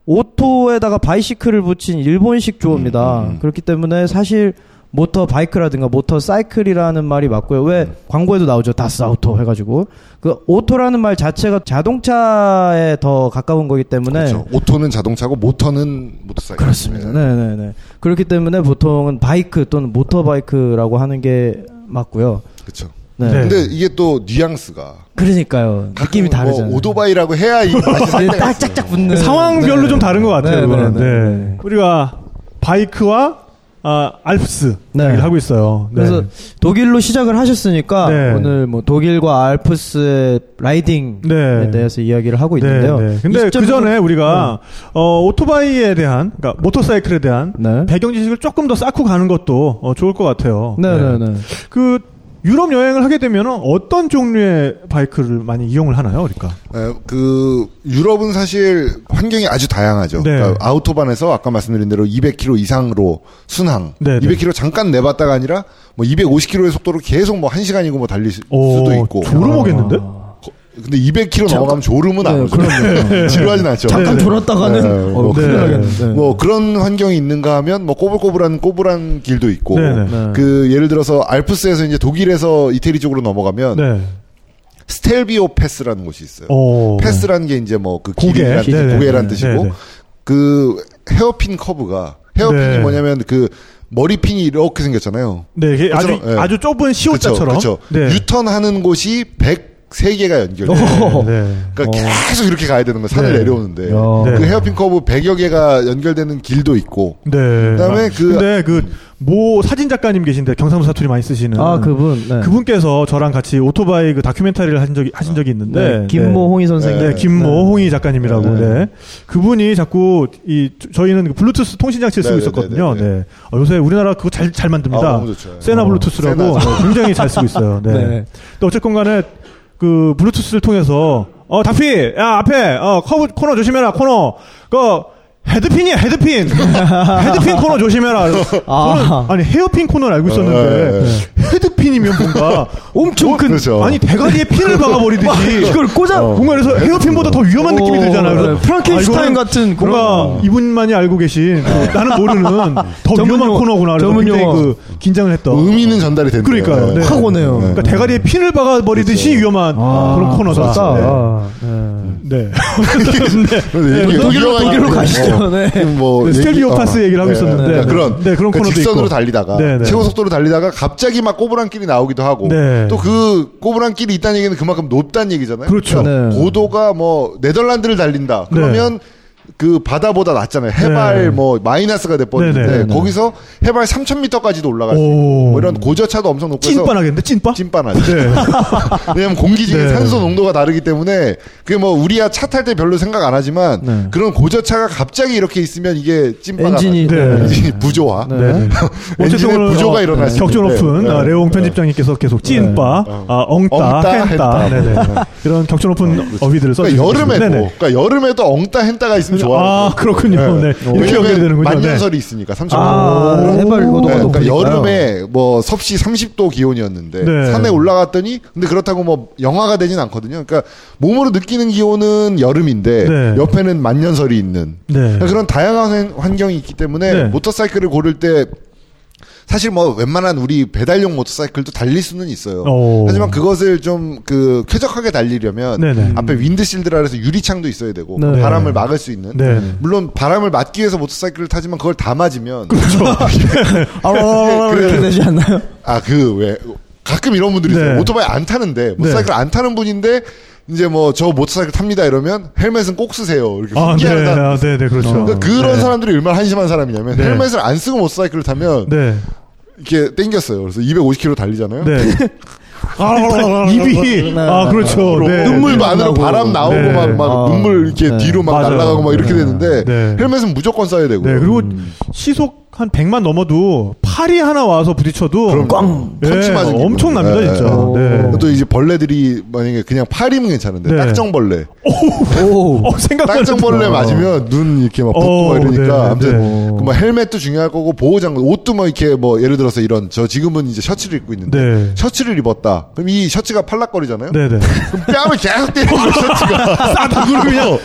auto에다가 bicycle을 붙인 일본식 조어입니다. 그렇기 때문에 사실 모터 바이크라든가 모터 사이클이라는 말이 맞고요. 왜 광고에도 나오죠. Das Auto 해가지고 그 auto라는 말 자체가 자동차에 더 가까운 거기 때문에 그렇죠. auto는 자동차고 모터는 모터사이클. 그렇습니다. 네네네. 그렇기 때문에 보통은 바이크 또는 모터 바이크라고 하는 게 맞고요. 그렇죠. 네. 네. 근데 이게 또 뉘앙스가 그러니까요. 느낌이 가끔은 다르잖아요. 뭐 오토바이라고 해야 이 네, 딱. 짝짝 붙는 상황별로 네. 좀 다른 것 같아요. 네. 네, 네. 네. 우리가 바이크와 아, 알프스 네. 얘기를 하고 있어요. 네. 그래서 독일로 시작을 하셨으니까 네. 오늘 뭐 독일과 알프스의 라이딩에 네. 대해서 이야기를 하고 네, 있는데요. 네. 근데 이그 전에 우리가 어, 오토바이에 대한, 그러니까 모터사이클에 대한 네. 배경 지식을 조금 더 쌓고 가는 것도 어, 좋을 것 같아요. 네 네 네. 그 유럽 여행을 하게 되면 어떤 종류의 바이크를 많이 이용을 하나요, 그러니까? 에, 그 유럽은 사실 환경이 아주 다양하죠. 네. 그러니까 아우토반에서 아까 말씀드린 대로 200km 이상으로 순항, 네, 네. 200km 잠깐 내봤다가 아니라 뭐 250km의 속도로 계속 뭐 1 시간이고 뭐 달릴 수- 수도 있고. 졸음 오겠는데? 근데 200km 넘어가면 졸음은 안 네, 오죠. 그럼요. 지루하진 않죠. 잠깐 네. 돌았다가는 네, 어, 뭐 큰일 네. 나겠는데. 뭐 그런 환경이 있는가 하면 뭐 꼬불꼬불한 꼬불한 길도 있고 네네. 네. 그 예를 들어서 알프스에서 이제 독일에서 이태리 쪽으로 넘어가면 네. 스텔비오 패스라는 곳이 있어요. 오. pass라는 게 이제 뭐그 고개. 길이란 뜻, 네네. 고개란 네. 뜻이고 네네. 그 헤어핀 커브가 헤어핀이 네. 뭐냐면 그 머리핀이 이렇게 생겼잖아요. 네, 이게 아주, 그처럼, 예. 아주 좁은 시옷자처럼. 그렇죠. 네. 유턴하는 곳이 103개가 연결돼요. 오. 네. 그러니까 계속 이렇게 가야 되는 거예요. 산을 네. 내려오는데. 야. 그 네. 헤어핀 커브 100여 개가 연결되는 길도 있고. 네. 그다음에 아, 그- 근데 그모 사진 작가님 계신데 경상도 사투리 많이 쓰시는 아 그분. 네. 그분께서 저랑 같이 오토바이 그 다큐멘터리를 하신 적이 하신 적이 있는데 네, 김모 홍희 선생님. 네, 김모 홍희 작가님이라고. 네. 네. 그분이 자꾸 이 저- 저희는 그 블루투스 통신 장치를 쓰고 네, 네, 있었거든요. 네, 네. 네, 네. 어, 요새 우리나라 그거 잘 잘 만듭니다. 아, 너무 좋죠. 세나 어, 블루투스라고 세나. 네, 굉장히 잘 쓰고 있어요. 네. 네. 근데 어쨌건 간에 그 블루투스를 통해서 어 탁피! 야 앞에 어 커브 코너 조심해라 코너. 그 헤드핀이야 헤드핀 헤드핀 코너 조심해라 아. 저는 아니 헤어핀 코너를 알고 있었는데 네, 헤드핀이면 뭔가 엄청 큰 그렇죠. 아니 대가리에 핀을 박아버리듯이 이걸 꽂아. 뭔가 그래서 헤어핀보다 더 위험한 느낌이 오, 들잖아요. 그래서 네, 프랑켄슈타인 아, 같은 뭔가 이분만이 알고 계신 그 나는 모르는 더 위험한 코너구나. 그래서 굉장히. 그 긴장을 했던. 의미는 전달이 된다. 그러니까요. 네. 확 오네요. 그러니까 대가리에 핀을 박아버리듯이 그렇죠. 위험한 그런 코너다. 네. 아, 네. 네. 네, 독일로 독일로 가시죠. 네. 뭐 스텔비오 얘기- 파스 얘기 를 하고 있었는데. 그러니까 그런 네, 그런 그러니까 코너도 직선으로 있고. 달리다가 네, 네. 최고 속도로 달리다가 갑자기 막 꼬부랑 길이 나오기도 하고 네. 또그 꼬부랑 길이 있다는 얘기는 그만큼 높다는 얘기잖아요. 그렇죠. 그러니까 네. 고도가 뭐 네덜란드를 달린다. 그러면 그 바다보다 낮잖아요. 해발 네. 뭐 마이너스가 돼 네네. 뻔했는데 네네. 거기서 해발 3,000m까지도 올라갈 수 오. 있고 뭐 이런 고저차도 엄청 높고 찐빠나겠는데 찐빠? 찐빠나죠. 네. 왜냐면 공기 중에 네. 산소 농도가 다르기 때문에 그게 뭐 우리야 차 탈 때 별로 생각 안 하지만 네. 그런 고저차가 갑자기 이렇게 있으면 이게 찐빠가 엔진이. 네. 엔진이 부조화. 네. 네. 엔진의 부조가 어, 일어날 수 격조. 높은 네. 아, 레옹 네. 편집장님께서 계속 찐빠, 어. 아, 엉따, 엉따, 헨따, 헨따. 네네. 이런 격조 높은 어휘들을 그러니까 써주시고 여름에도. 그러니까 여름에도 엉따 hen따가 있으면 좋아. 아, 그렇군요. 네. 이렇게 연결이 되는군요. 만년설이 있으니까 3 아, 해발 고도가 네, 그러니까. 여름에 뭐 섭씨 30도 기온이었는데 네. 산에 올라갔더니 근데 그렇다고 뭐 영하가 되진 않거든요. 그러니까 몸으로 느끼는 기온은 여름인데 네. 옆에는 만년설이 있는 네. 그러니까 그런 다양한 환- 환경이 있기 때문에 네. 모터사이클을 고를 때 사실 뭐 웬만한 우리 배달용 모터사이클도 달릴 수는 있어요. 오. 하지만 그것을 좀 그 쾌적하게 달리려면 네네. 앞에 윈드실드라 해서 유리창도 있어야 되고 네. 바람을 막을 수 있는 네. 물론 바람을 막기 위해서 모터사이클을 타지만 그걸 다 맞으면 아, 그래. 이렇게 되지 않나요? 아 그 왜 가끔 이런 분들이 있어요. 네. 오토바이 안 타는데 모터사이클 안 타는 분인데 이제 뭐 저 모터사이클 탑니다 이러면 헬멧은 꼭 쓰세요. 이렇게 아, 네. 아, 네, 네, 그렇죠. 그러니까 그런 네. 사람들이 얼마나 한심한 사람이냐면 네. 헬멧을 안 쓰고 모터사이클을 타면 네. 이렇게 땡겼어요. 그래서 250km 달리잖아요. 네. 입이 아 그렇죠. 네. 눈물 반으로 나고. 바람 나오고 네. 막, 막 아. 눈물 이렇게 네. 뒤로 막 맞아요. 날아가고 막 이렇게 네. 되는데 네. 헬멧은 무조건 써야 되고. 네, 그리고 시속 한 100만 넘어도 팔이 하나 와서 부딪혀도 그럼 꽝 펀치 맞은 기분. 엄청납니다, 네, 진짜. 네. 네. 또 이제 벌레들이 만약에 그냥 팔이면 괜찮은데 네. 딱정벌레. 오. 어, 해도 딱정벌레 어. 맞으면 눈 이렇게 막 붓고 어, 막 이러니까 네, 아무튼 네. 그뭐 헬멧도 중요할 거고 보호 장구 옷도 뭐 이렇게 뭐 예를 들어서 이런 저 지금은 이제 셔츠를 입고 있는데 네. 셔츠를 입었다. 그럼 이 셔츠가 팔락거리잖아요. 네, 네. 그럼 뺨을 계속 때리는 거예요, 셔츠가. 싸다구로 그냥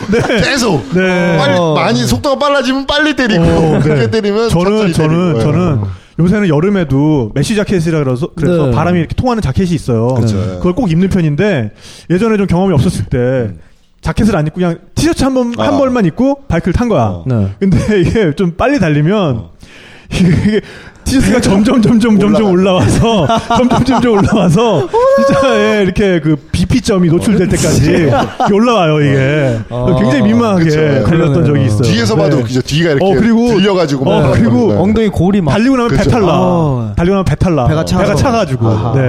계속. 네. 빨리 많이 속도가 빨라지면 빨리 때리고 어, 그렇게 네. 때리면 저는 천천히 저는 때리고. 예. 저는 요새는 여름에도 mesh 자켓이라 그래서 그래서 네. 바람이 이렇게 통하는 자켓이 있어요. 그렇죠. 그걸 꼭 입는 편인데 예전에 좀 경험이 없었을 때 자켓을 안 입고 그냥 티셔츠 한 번한 아. 벌만 입고 바이크를 탄 거야. 어. 네. 근데 이게 좀 빨리 달리면 이게 티셔츠가 점점 점점 점점 올라와서 점점 점점 올라와서 진짜 예, 이렇게 그 BP점이 노출될 때까지 이렇게 올라와요 이게 아, 굉장히 민망하게 그쵸. 네. 달렸던. 적이 있어요. 뒤에서 봐도 네. 그죠 뒤가 이렇게 어, 그리고- 들려가지고 어, 막 그리고 네. 엉덩이 골이 막. 달리고 나면 그쵸. 배탈 나. 아. 달리고 나면 배탈 나. 배가 차서. 차가지고. 아하. 네.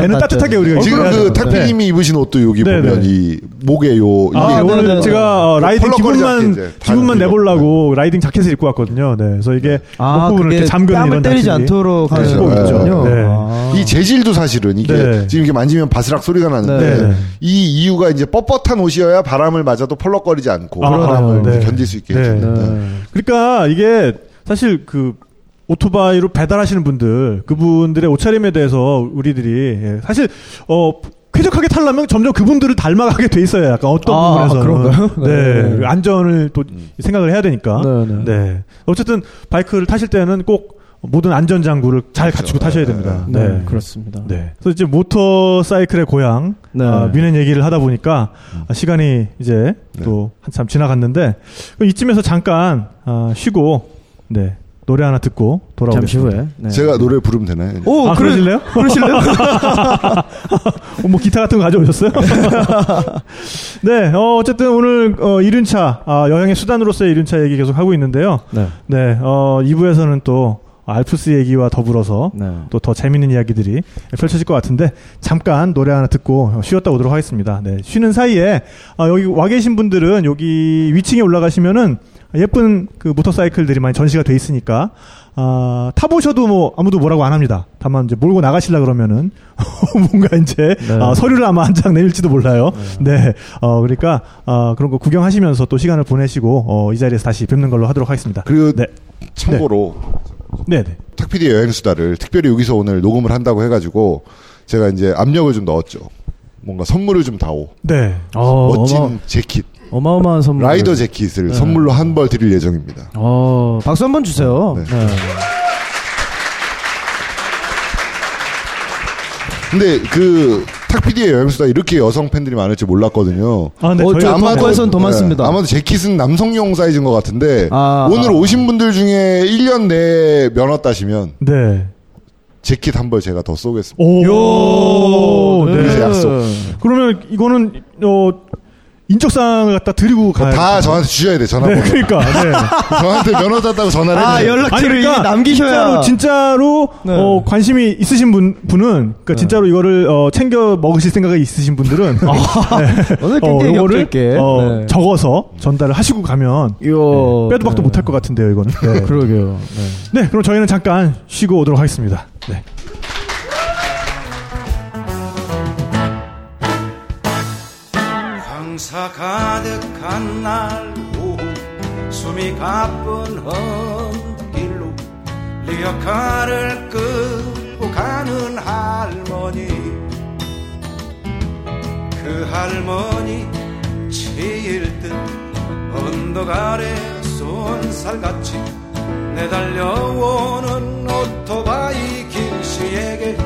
배는 따뜻- 따뜻하게 우리가 지금 그. 탁피님이 입으신 옷도 여기 네, 보면 네. 이 목에 요 이게 아, 오늘 네, 네, 제가 어, 라이딩 펄럭거리지 기분만 기분만 다 내보려고 라이딩 자켓을 입고 왔거든요. 네, 그래서 이게 아, 목 부분을 그게 이렇게 잠그는 이런 자켓이. 않도록 하는 그렇죠. 거군요. 네. 아. 이 재질도 사실은 이게 네. 지금 이렇게 만지면 바스락 소리가 나는데 네. 이 이유가 이제 뻣뻣한 옷이어야 바람을 맞아도 펄럭거리지 않고 아, 바람을 네. 견딜 수 있게 네. 해주는. 네. 네. 그러니까 이게 사실 그 오토바이로 배달하시는 분들 그분들의 옷차림에 대해서 우리들이 예, 사실 어 쾌적하게 타려면 점점 그분들을 닮아가게 돼 있어요. 약간 어떤 아, 부분에서는 그런가요? 네. 네. 안전을 또 생각을 해야 되니까. 네, 네. 네. 어쨌든 바이크를 타실 때는 꼭 모든 안전 장구를 잘 갖추고 타셔야 됩니다. 네, 네. 그렇습니다. 네. 그래서 이제 모터사이클의 고향 네. 아, 뮌헨 얘기를 하다 보니까 아, 시간이 이제 또 한참 지나갔는데 그럼 이쯤에서 잠깐 아, 쉬고 네 노래 하나 듣고 잠시 돌아오겠습니다. 후에. 네. 제가 노래 부르면 되나요? 오, 아, 그래- 그러실래요? 그러실래요? 어, 뭐 기타 같은 거 가져오셨어요? 네, 어, 어쨌든 오늘 어, 1륜차 아, 여행의 수단으로서의 1륜차 얘기 계속 하고 있는데요. 네. 네, 어, 2부에서는 또 알프스 얘기와 더불어서 네. 또더 재밌는 이야기들이 펼쳐질 것 같은데 잠깐 노래 하나 듣고 쉬었다 오도록 하겠습니다. 네, 쉬는 사이에 아, 여기 와 계신 분들은 여기 위층에 올라가시면은 예쁜 그 모터사이클들이 많이 전시가 돼 있으니까 아, 타보셔도 뭐 아무도 뭐라고 안 합니다. 다만 이제 몰고 나가시려 그러면은 뭔가 이제 네. 아, 서류를 아마 한 장 내밀지도 몰라요. 네, 어, 그러니까 어, 그런 거 구경하시면서 또 시간을 보내시고 어, 이 자리에서 다시 뵙는 걸로 하도록 하겠습니다. 그리고 네, 참고로 네, 네. 탁피디의 여행 수다를 특별히 여기서 오늘 녹음을 한다고 해가지고 제가 이제 압력을 좀 넣었죠. 뭔가 선물을 좀 다오. 네. 어, 멋진 어마, 재킷, 어마어마한 선물. 라이더 재킷을 네. 선물로 한 벌 드릴 예정입니다. 어, 박수 한 번 주세요. 네. 네. 근데 그 탁피디의 여행 수다 이렇게 여성 팬들이 많을 줄 몰랐거든요. 아, 네, 어, 저희가 저 또- 벙커에서는 더 많습니다. 아마도 재킷은 남성용 사이즈인 것 같은데 아, 오늘 아. 오신 분들 중에 1년 내에 면허 따시면 네. 재킷 한 벌 제가 더 쏘겠습니다. 오, 네. 그래서 약속. 그러면 이거는 어 인적사항을 갖다 드리고 가야 다 저한테 주셔야 돼 전화번호. 네, 그러니까. 네. 저한테 면허 땄다고 전화를 아, 해주세요. 연락처를 이미 남기셔야. 진짜로, 진짜로 네. 어, 관심이 있으신 분, 분은 그러니까 진짜로 이거를 어, 챙겨 먹으실 생각이 있으신 분들은 오늘 어, 굉장히 요거를 엽게. 어, 네. 적어서 전달을 하시고 가면 이거 빼도 박도 네. 못할 것 같은데요, 이거는. 네. 그러게요. 네. 네, 그럼 저희는 잠깐 쉬고 오도록 하겠습니다. 네. 황사 가득한 날 오후 숨이 가쁜 험길로 리어카를 끌고 가는 할머니. 그 할머니 치일 듯 언덕 아래 쏜살같이 내달려오는 오토바이 김씨에게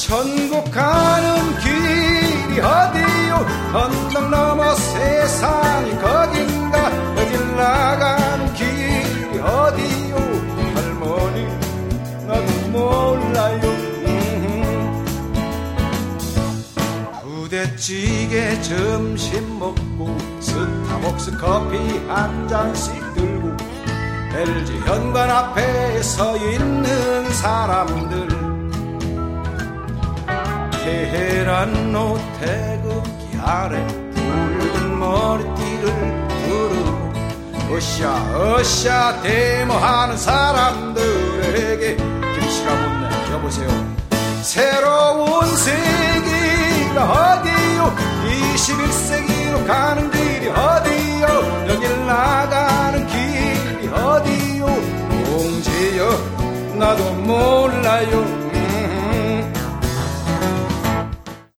천국 가는 길이 어디요? 언덕 넘어 세상이 거긴가? 어딜 나가는 길이 어디요? 할머니 나도 몰라요. 부대찌개 점심 먹고 스타벅스 커피 한 잔씩 들고 LG 현관 앞에 서 있는 사람들 테헤란 노태극기 아래 붉은 머리띠를 두르고 으쌰 으쌰 데모하는 사람들에게 김씨가 묻네 여보세요. 새로운 세기가 어디요? 21세기로 가는 길이 어디요? 여길 나가는 길이 어디요? 공지여 나도 몰라요